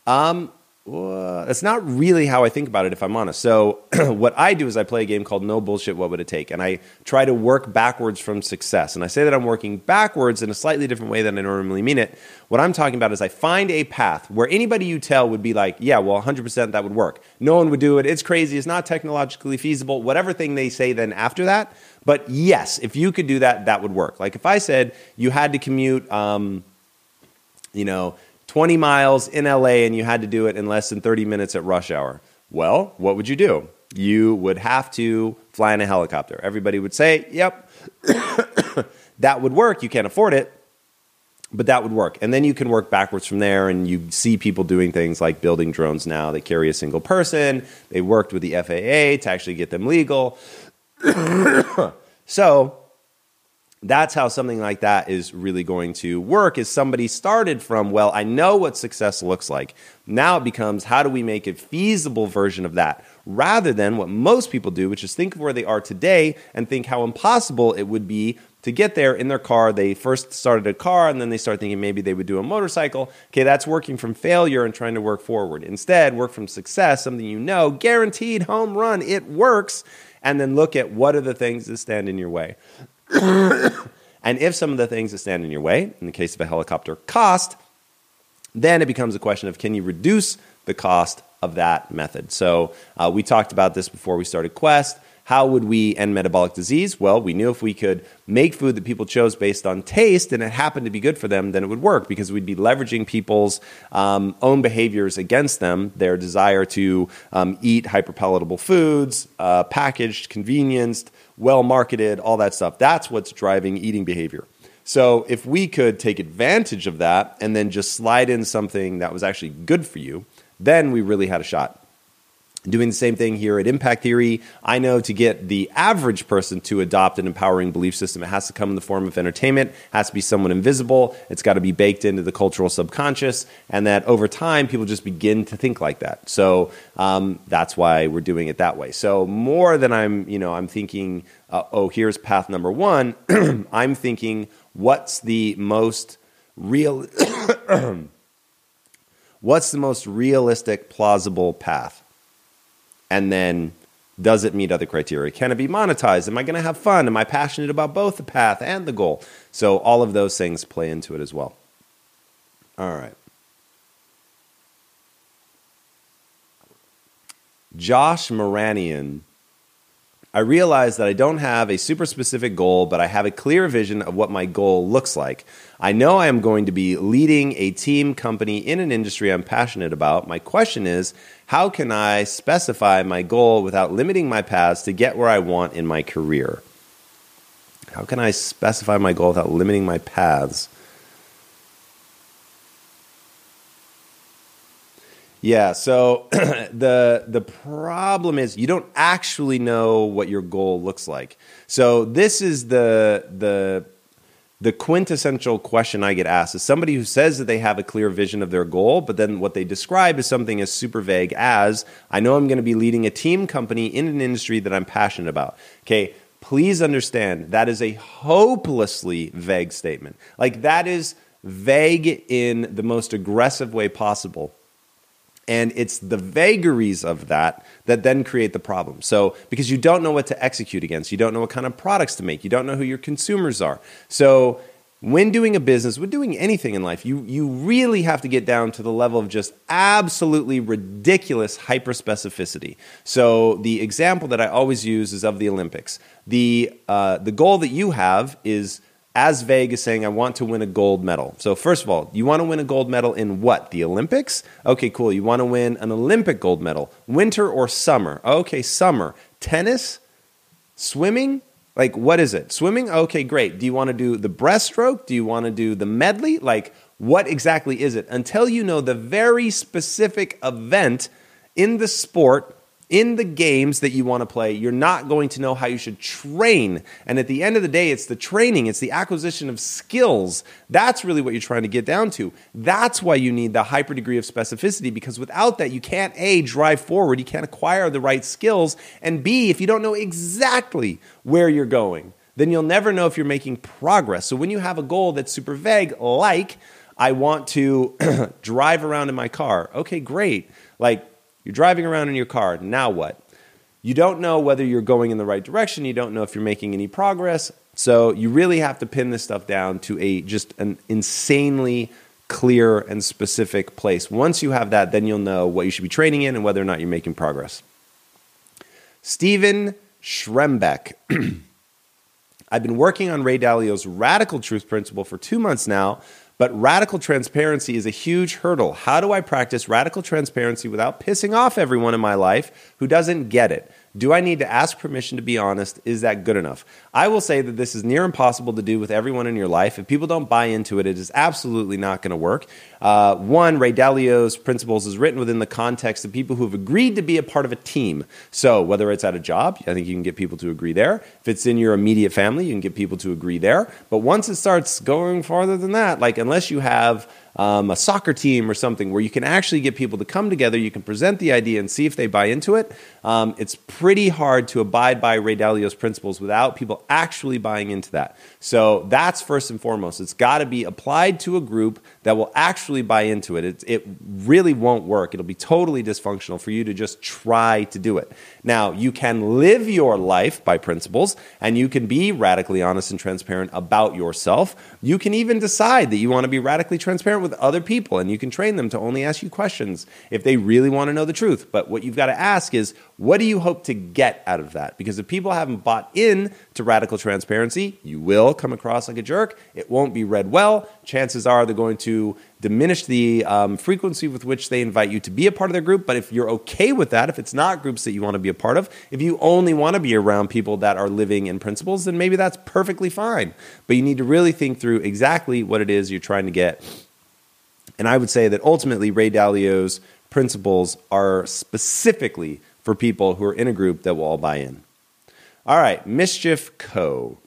Speaker 1: Um, that's not really how I think about it, if I'm honest. So, what I do is I play a game called No Bullshit, What Would It Take? And I try to work backwards from success. And I say that I'm working backwards in a slightly different way than I normally mean it. What I'm talking about is I find a path where anybody you tell would be like, yeah, well, 100% that would work. No one would do it. It's crazy. It's not technologically feasible. Whatever thing they say then after that. But yes, if you could do that, that would work. Like if I said you had to commute, um, you know, 20 miles in LA and you had to do it in less than 30 minutes at rush hour. Well, what would you do? You would have to fly in a helicopter. Everybody would say, yep, that would work. You can't afford it, but that would work. And then you can work backwards from there and you see people doing things like building drones now. They carry a single person. They worked with the FAA to actually get them legal. so, that's how something like that is really going to work is somebody started from well i know what success looks like. Now it becomes how do we make a feasible version of that rather than what most people do which is think of where they are today and think how impossible it would be to get there in their car. They first started a car and then they start thinking maybe they would do a motorcycle. Okay that's working from failure and trying to work forward. Instead work from success something you know guaranteed home run it works. And then look at what are the things that stand in your way and if some of the things that stand in your way, in the case of a helicopter, cost, then it becomes a question of can you reduce the cost of that method? So uh, we talked about this before we started Quest. How would we end metabolic disease? Well, we knew if we could make food that people chose based on taste and it happened to be good for them, then it would work because we'd be leveraging people's um, own behaviors against them, their desire to um, eat hyperpalatable foods, uh, packaged, convenienced, well marketed, all that stuff. That's what's driving eating behavior. So if we could take advantage of that and then just slide in something that was actually good for you, then we really had a shot. Doing the same thing here at Impact Theory, I know to get the average person to adopt an empowering belief system, it has to come in the form of entertainment, it has to be someone invisible, it's got to be baked into the cultural subconscious, and that over time people just begin to think like that. So um, that's why we're doing it that way. So more than I'm, you know, I'm thinking, uh, oh, here's path number one. I'm thinking, what's the most real, what's the most realistic, plausible path? And then does it meet other criteria? Can it be monetized? Am I going to have fun? Am I passionate about both the path and the goal? So all of those things play into it as well. All right. Josh Moranian I realize that I don't have a super specific goal, but I have a clear vision of what my goal looks like. I know I am going to be leading a team company in an industry I'm passionate about. My question is how can I specify my goal without limiting my paths to get where I want in my career? How can I specify my goal without limiting my paths? Yeah, so the the problem is you don't actually know what your goal looks like. So this is the the the quintessential question I get asked is somebody who says that they have a clear vision of their goal, but then what they describe is something as super vague as I know I'm going to be leading a team company in an industry that I'm passionate about. Okay, please understand that is a hopelessly vague statement. Like that is vague in the most aggressive way possible and it's the vagaries of that that then create the problem. So, because you don't know what to execute against, you don't know what kind of products to make, you don't know who your consumers are. So, when doing a business, when doing anything in life, you, you really have to get down to the level of just absolutely ridiculous hyperspecificity. So, the example that I always use is of the Olympics. The, uh, the goal that you have is as vague as saying, I want to win a gold medal. So, first of all, you want to win a gold medal in what? The Olympics? Okay, cool. You want to win an Olympic gold medal. Winter or summer? Okay, summer. Tennis? Swimming? Like, what is it? Swimming? Okay, great. Do you want to do the breaststroke? Do you want to do the medley? Like, what exactly is it? Until you know the very specific event in the sport in the games that you want to play, you're not going to know how you should train. And at the end of the day, it's the training, it's the acquisition of skills. That's really what you're trying to get down to. That's why you need the hyper degree of specificity because without that, you can't A, drive forward, you can't acquire the right skills, and B, if you don't know exactly where you're going, then you'll never know if you're making progress. So when you have a goal that's super vague, like, I want to drive around in my car, okay, great. Like, you're driving around in your car. Now what? You don't know whether you're going in the right direction. You don't know if you're making any progress. So you really have to pin this stuff down to a just an insanely clear and specific place. Once you have that, then you'll know what you should be training in and whether or not you're making progress. Stephen Schrembeck. I've been working on Ray Dalio's radical truth principle for two months now, but radical transparency is a huge hurdle. How do I practice radical transparency without pissing off everyone in my life who doesn't get it? Do I need to ask permission to be honest? Is that good enough? I will say that this is near impossible to do with everyone in your life. If people don't buy into it, it is absolutely not going to work. Uh, one, Ray Dalio's principles is written within the context of people who have agreed to be a part of a team. So, whether it's at a job, I think you can get people to agree there. If it's in your immediate family, you can get people to agree there. But once it starts going farther than that, like unless you have um, a soccer team or something where you can actually get people to come together, you can present the idea and see if they buy into it. Um, it's pretty hard to abide by Ray Dalio's principles without people actually buying into that. So that's first and foremost. It's got to be applied to a group that will actually buy into it. it. It really won't work. It'll be totally dysfunctional for you to just try to do it. Now, you can live your life by principles and you can be radically honest and transparent about yourself. You can even decide that you want to be radically transparent with other people and you can train them to only ask you questions if they really want to know the truth. But what you've got to ask is, what do you hope to get out of that? Because if people haven't bought in to radical transparency, you will come across like a jerk. It won't be read well. Chances are they're going to diminish the um, frequency with which they invite you to be a part of their group. But if you're okay with that, if it's not groups that you want to be a part of, if you only want to be around people that are living in principles, then maybe that's perfectly fine. But you need to really think through exactly what it is you're trying to get. And I would say that ultimately, Ray Dalio's principles are specifically for people who are in a group that will all buy in. All right, Mischief Co.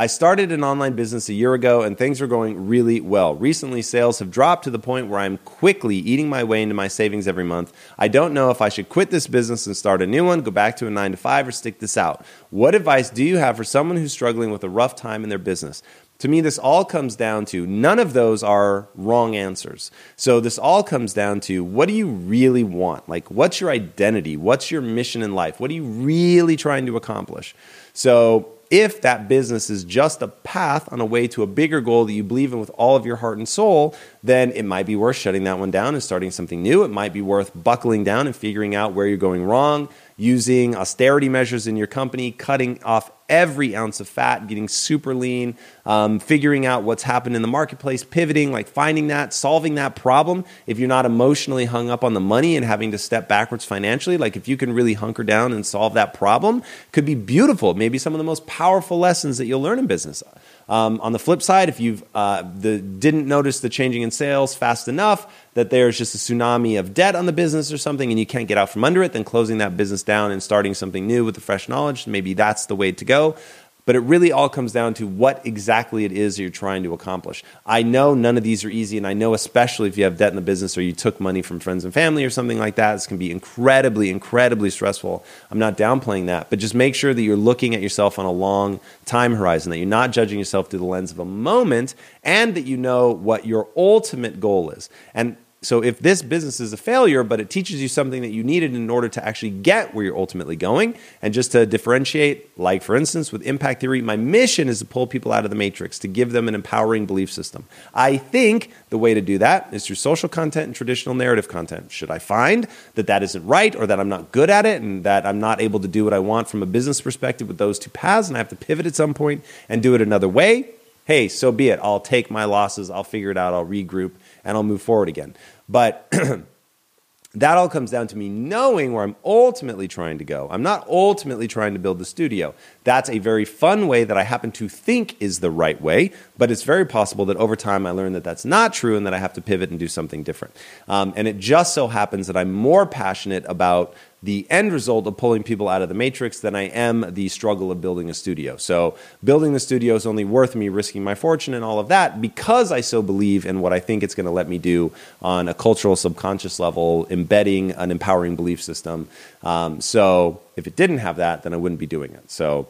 Speaker 1: I started an online business a year ago and things are going really well. Recently, sales have dropped to the point where I'm quickly eating my way into my savings every month. I don't know if I should quit this business and start a new one, go back to a nine to five, or stick this out. What advice do you have for someone who's struggling with a rough time in their business? To me, this all comes down to none of those are wrong answers. So, this all comes down to what do you really want? Like, what's your identity? What's your mission in life? What are you really trying to accomplish? So, if that business is just a path on a way to a bigger goal that you believe in with all of your heart and soul, then it might be worth shutting that one down and starting something new. It might be worth buckling down and figuring out where you're going wrong, using austerity measures in your company, cutting off every ounce of fat, getting super lean, um, figuring out what's happened in the marketplace, pivoting, like finding that, solving that problem. If you're not emotionally hung up on the money and having to step backwards financially, like if you can really hunker down and solve that problem, could be beautiful. Maybe some of the most powerful lessons that you'll learn in business. Um, on the flip side, if you uh, didn't notice the changing in sales fast enough, that there's just a tsunami of debt on the business or something and you can't get out from under it, then closing that business down and starting something new with the fresh knowledge, maybe that's the way to go. But it really all comes down to what exactly it is you're trying to accomplish. I know none of these are easy, and I know especially if you have debt in the business or you took money from friends and family or something like that, this can be incredibly, incredibly stressful. I'm not downplaying that, but just make sure that you're looking at yourself on a long time horizon, that you're not judging yourself through the lens of a moment, and that you know what your ultimate goal is. And so if this business is a failure, but it teaches you something that you needed in order to actually get where you're ultimately going, and just to differentiate, like for instance, with impact theory, my mission is to pull people out of the matrix, to give them an empowering belief system. I think the way to do that is through social content and traditional narrative content. Should I find that that isn't right, or that I'm not good at it, and that I'm not able to do what I want from a business perspective with those two paths, and I have to pivot at some point and do it another way? Hey, so be it. I'll take my losses. I'll figure it out. I'll regroup and I'll move forward again. But that all comes down to me knowing where I'm ultimately trying to go. I'm not ultimately trying to build the studio. That's a very fun way that I happen to think is the right way, but it's very possible that over time I learn that that's not true and that I have to pivot and do something different. Um, and it just so happens that I'm more passionate about the end result of pulling people out of the matrix than I am the struggle of building a studio. So, building the studio is only worth me risking my fortune and all of that because I so believe in what I think it's going to let me do on a cultural subconscious level, embedding an empowering belief system. Um, so, if it didn't have that, then I wouldn't be doing it. So,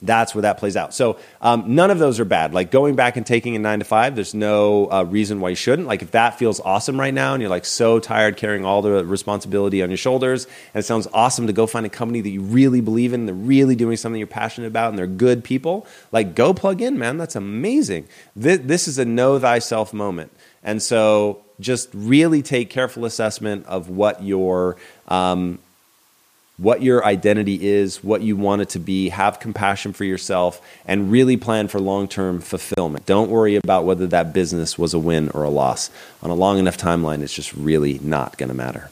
Speaker 1: that's where that plays out. So um, none of those are bad. Like going back and taking a nine to five, there's no uh, reason why you shouldn't. Like if that feels awesome right now and you're like so tired carrying all the responsibility on your shoulders, and it sounds awesome to go find a company that you really believe in, they're really doing something you're passionate about, and they're good people, like go plug in, man. That's amazing. This, this is a know thyself moment. And so just really take careful assessment of what your um, what your identity is, what you want it to be, have compassion for yourself, and really plan for long term fulfillment. Don't worry about whether that business was a win or a loss. On a long enough timeline, it's just really not going to matter.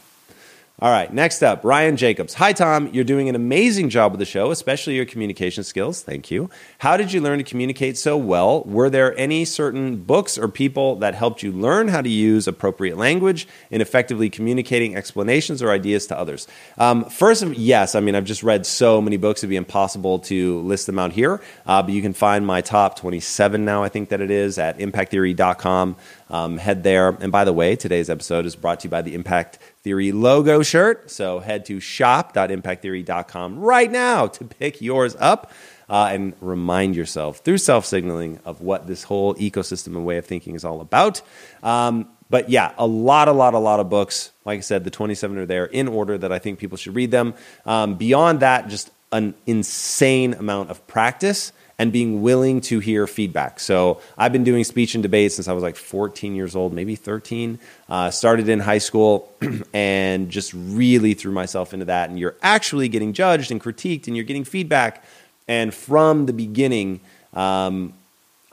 Speaker 1: All right, next up, Ryan Jacobs. Hi, Tom. You're doing an amazing job with the show, especially your communication skills. Thank you. How did you learn to communicate so well? Were there any certain books or people that helped you learn how to use appropriate language in effectively communicating explanations or ideas to others? Um, first, yes. I mean, I've just read so many books, it'd be impossible to list them out here. Uh, but you can find my top 27 now, I think that it is, at impacttheory.com. Um, head there. And by the way, today's episode is brought to you by the Impact Theory logo shirt. So head to shop.impacttheory.com right now to pick yours up. Uh, and remind yourself through self signaling of what this whole ecosystem and way of thinking is all about. Um, but yeah, a lot, a lot, a lot of books. Like I said, the 27 are there in order that I think people should read them. Um, beyond that, just an insane amount of practice and being willing to hear feedback. So I've been doing speech and debate since I was like 14 years old, maybe 13. Uh, started in high school and just really threw myself into that. And you're actually getting judged and critiqued and you're getting feedback. And from the beginning, um,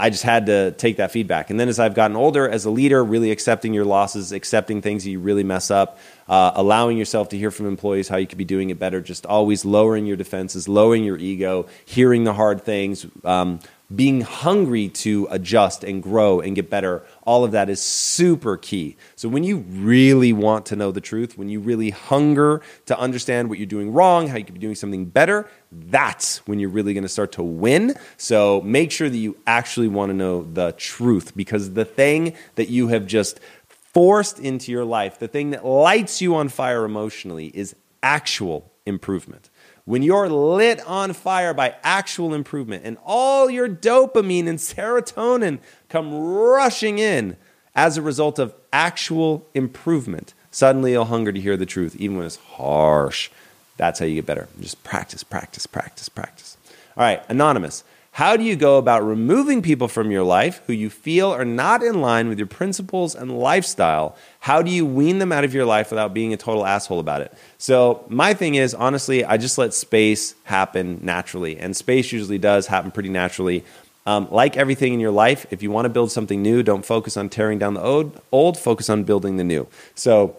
Speaker 1: I just had to take that feedback. And then as I've gotten older, as a leader, really accepting your losses, accepting things you really mess up, uh, allowing yourself to hear from employees how you could be doing it better, just always lowering your defenses, lowering your ego, hearing the hard things, um, being hungry to adjust and grow and get better, all of that is super key. So, when you really want to know the truth, when you really hunger to understand what you're doing wrong, how you could be doing something better, that's when you're really going to start to win. So, make sure that you actually want to know the truth because the thing that you have just forced into your life, the thing that lights you on fire emotionally, is actual improvement. When you're lit on fire by actual improvement and all your dopamine and serotonin come rushing in as a result of actual improvement, suddenly you'll hunger to hear the truth, even when it's harsh. That's how you get better. Just practice, practice, practice, practice. All right, Anonymous. How do you go about removing people from your life who you feel are not in line with your principles and lifestyle? How do you wean them out of your life without being a total asshole about it? So, my thing is, honestly, I just let space happen naturally. And space usually does happen pretty naturally. Um, like everything in your life, if you want to build something new, don't focus on tearing down the old, old focus on building the new. So,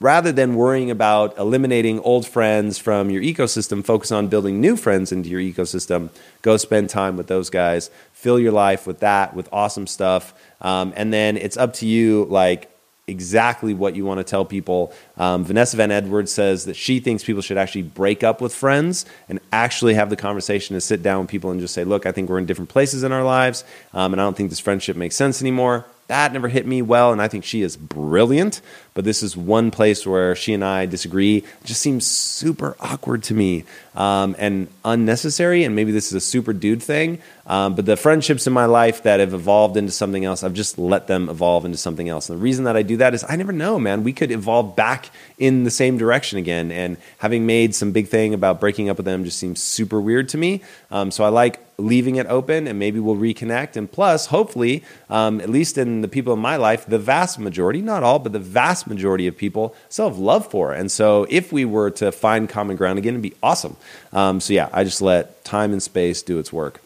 Speaker 1: rather than worrying about eliminating old friends from your ecosystem, focus on building new friends into your ecosystem. Go spend time with those guys. Fill your life with that, with awesome stuff. Um, and then it's up to you, like, exactly what you want to tell people. Um, Vanessa Van Edwards says that she thinks people should actually break up with friends and actually have the conversation to sit down with people and just say, look, I think we're in different places in our lives, um, and I don't think this friendship makes sense anymore that never hit me well. And I think she is brilliant. But this is one place where she and I disagree. It just seems super awkward to me um, and unnecessary. And maybe this is a super dude thing. Um, but the friendships in my life that have evolved into something else, I've just let them evolve into something else. And the reason that I do that is I never know, man. We could evolve back in the same direction again. And having made some big thing about breaking up with them just seems super weird to me. Um, so I like leaving it open and maybe we'll reconnect. And plus, hopefully, um, at least in the people in my life, the vast majority, not all, but the vast majority of people still have love for. And so if we were to find common ground again, it'd be awesome. Um, so yeah, I just let time and space do its work.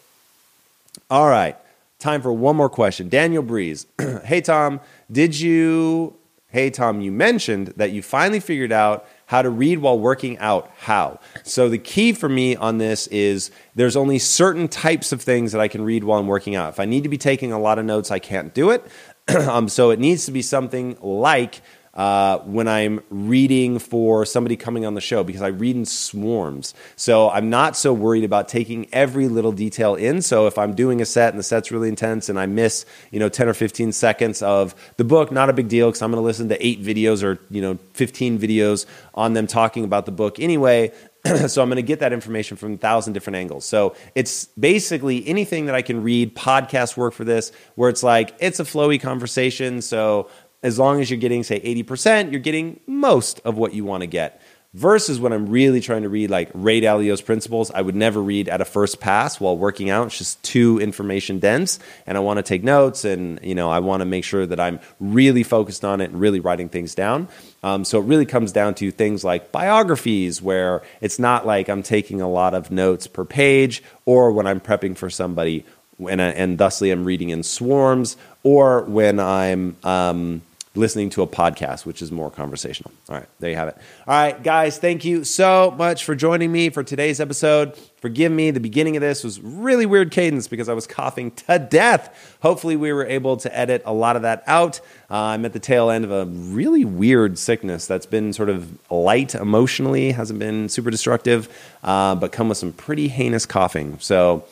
Speaker 1: All right. Time for one more question. Daniel Breeze. hey, Tom, did you. Hey, Tom, you mentioned that you finally figured out how to read while working out. How? So, the key for me on this is there's only certain types of things that I can read while I'm working out. If I need to be taking a lot of notes, I can't do it. um, so, it needs to be something like uh, when I'm reading for somebody coming on the show because I read in swarms. So I'm not so worried about taking every little detail in. So if I'm doing a set and the set's really intense and I miss, you know, 10 or 15 seconds of the book, not a big deal because I'm going to listen to eight videos or, you know, 15 videos on them talking about the book anyway. so I'm going to get that information from a thousand different angles. So it's basically anything that I can read. Podcast work for this, where it's like it's a flowy conversation. So as long as you're getting, say, 80%, you're getting most of what you want to get. Versus when I'm really trying to read like Ray Dalio's principles, I would never read at a first pass while working out. It's just too information dense, and I want to take notes, and you know I want to make sure that I'm really focused on it and really writing things down. Um, so it really comes down to things like biographies, where it's not like I'm taking a lot of notes per page, or when I'm prepping for somebody, and, and thusly I'm reading in swarms, or when I'm um, listening to a podcast, which is more conversational. All right, there you have it. All right, guys, thank you so much for joining me for today's episode. Forgive me, the beginning of this was really weird cadence because I was coughing to death. Hopefully, we were able to edit a lot of that out. Uh, I'm at the tail end of a really weird sickness that's been sort of light emotionally, hasn't been super destructive, uh, but come with some pretty heinous coughing. So,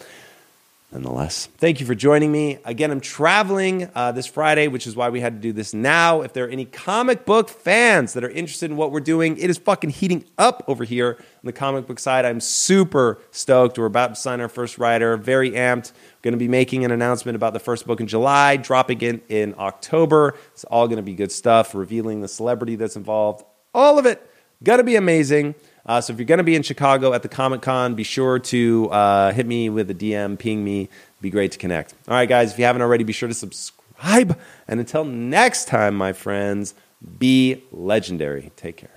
Speaker 1: nonetheless. Thank you for joining me. Again, I'm traveling uh, this Friday, which is why we had to do this now. If there are any comic book fans that are interested in what we're doing, it is fucking heating up over here on the comic book side. I'm super stoked. We're about to sign our first writer, very amped. Going to be making an announcement about the first book in July, dropping it in October. It's all going to be good stuff, revealing the celebrity that's involved. All of it. To be amazing. Uh, so if you're going to be in Chicago at the Comic Con, be sure to uh, hit me with a DM, ping me. Be great to connect. All right, guys, if you haven't already, be sure to subscribe. And until next time, my friends, be legendary. Take care.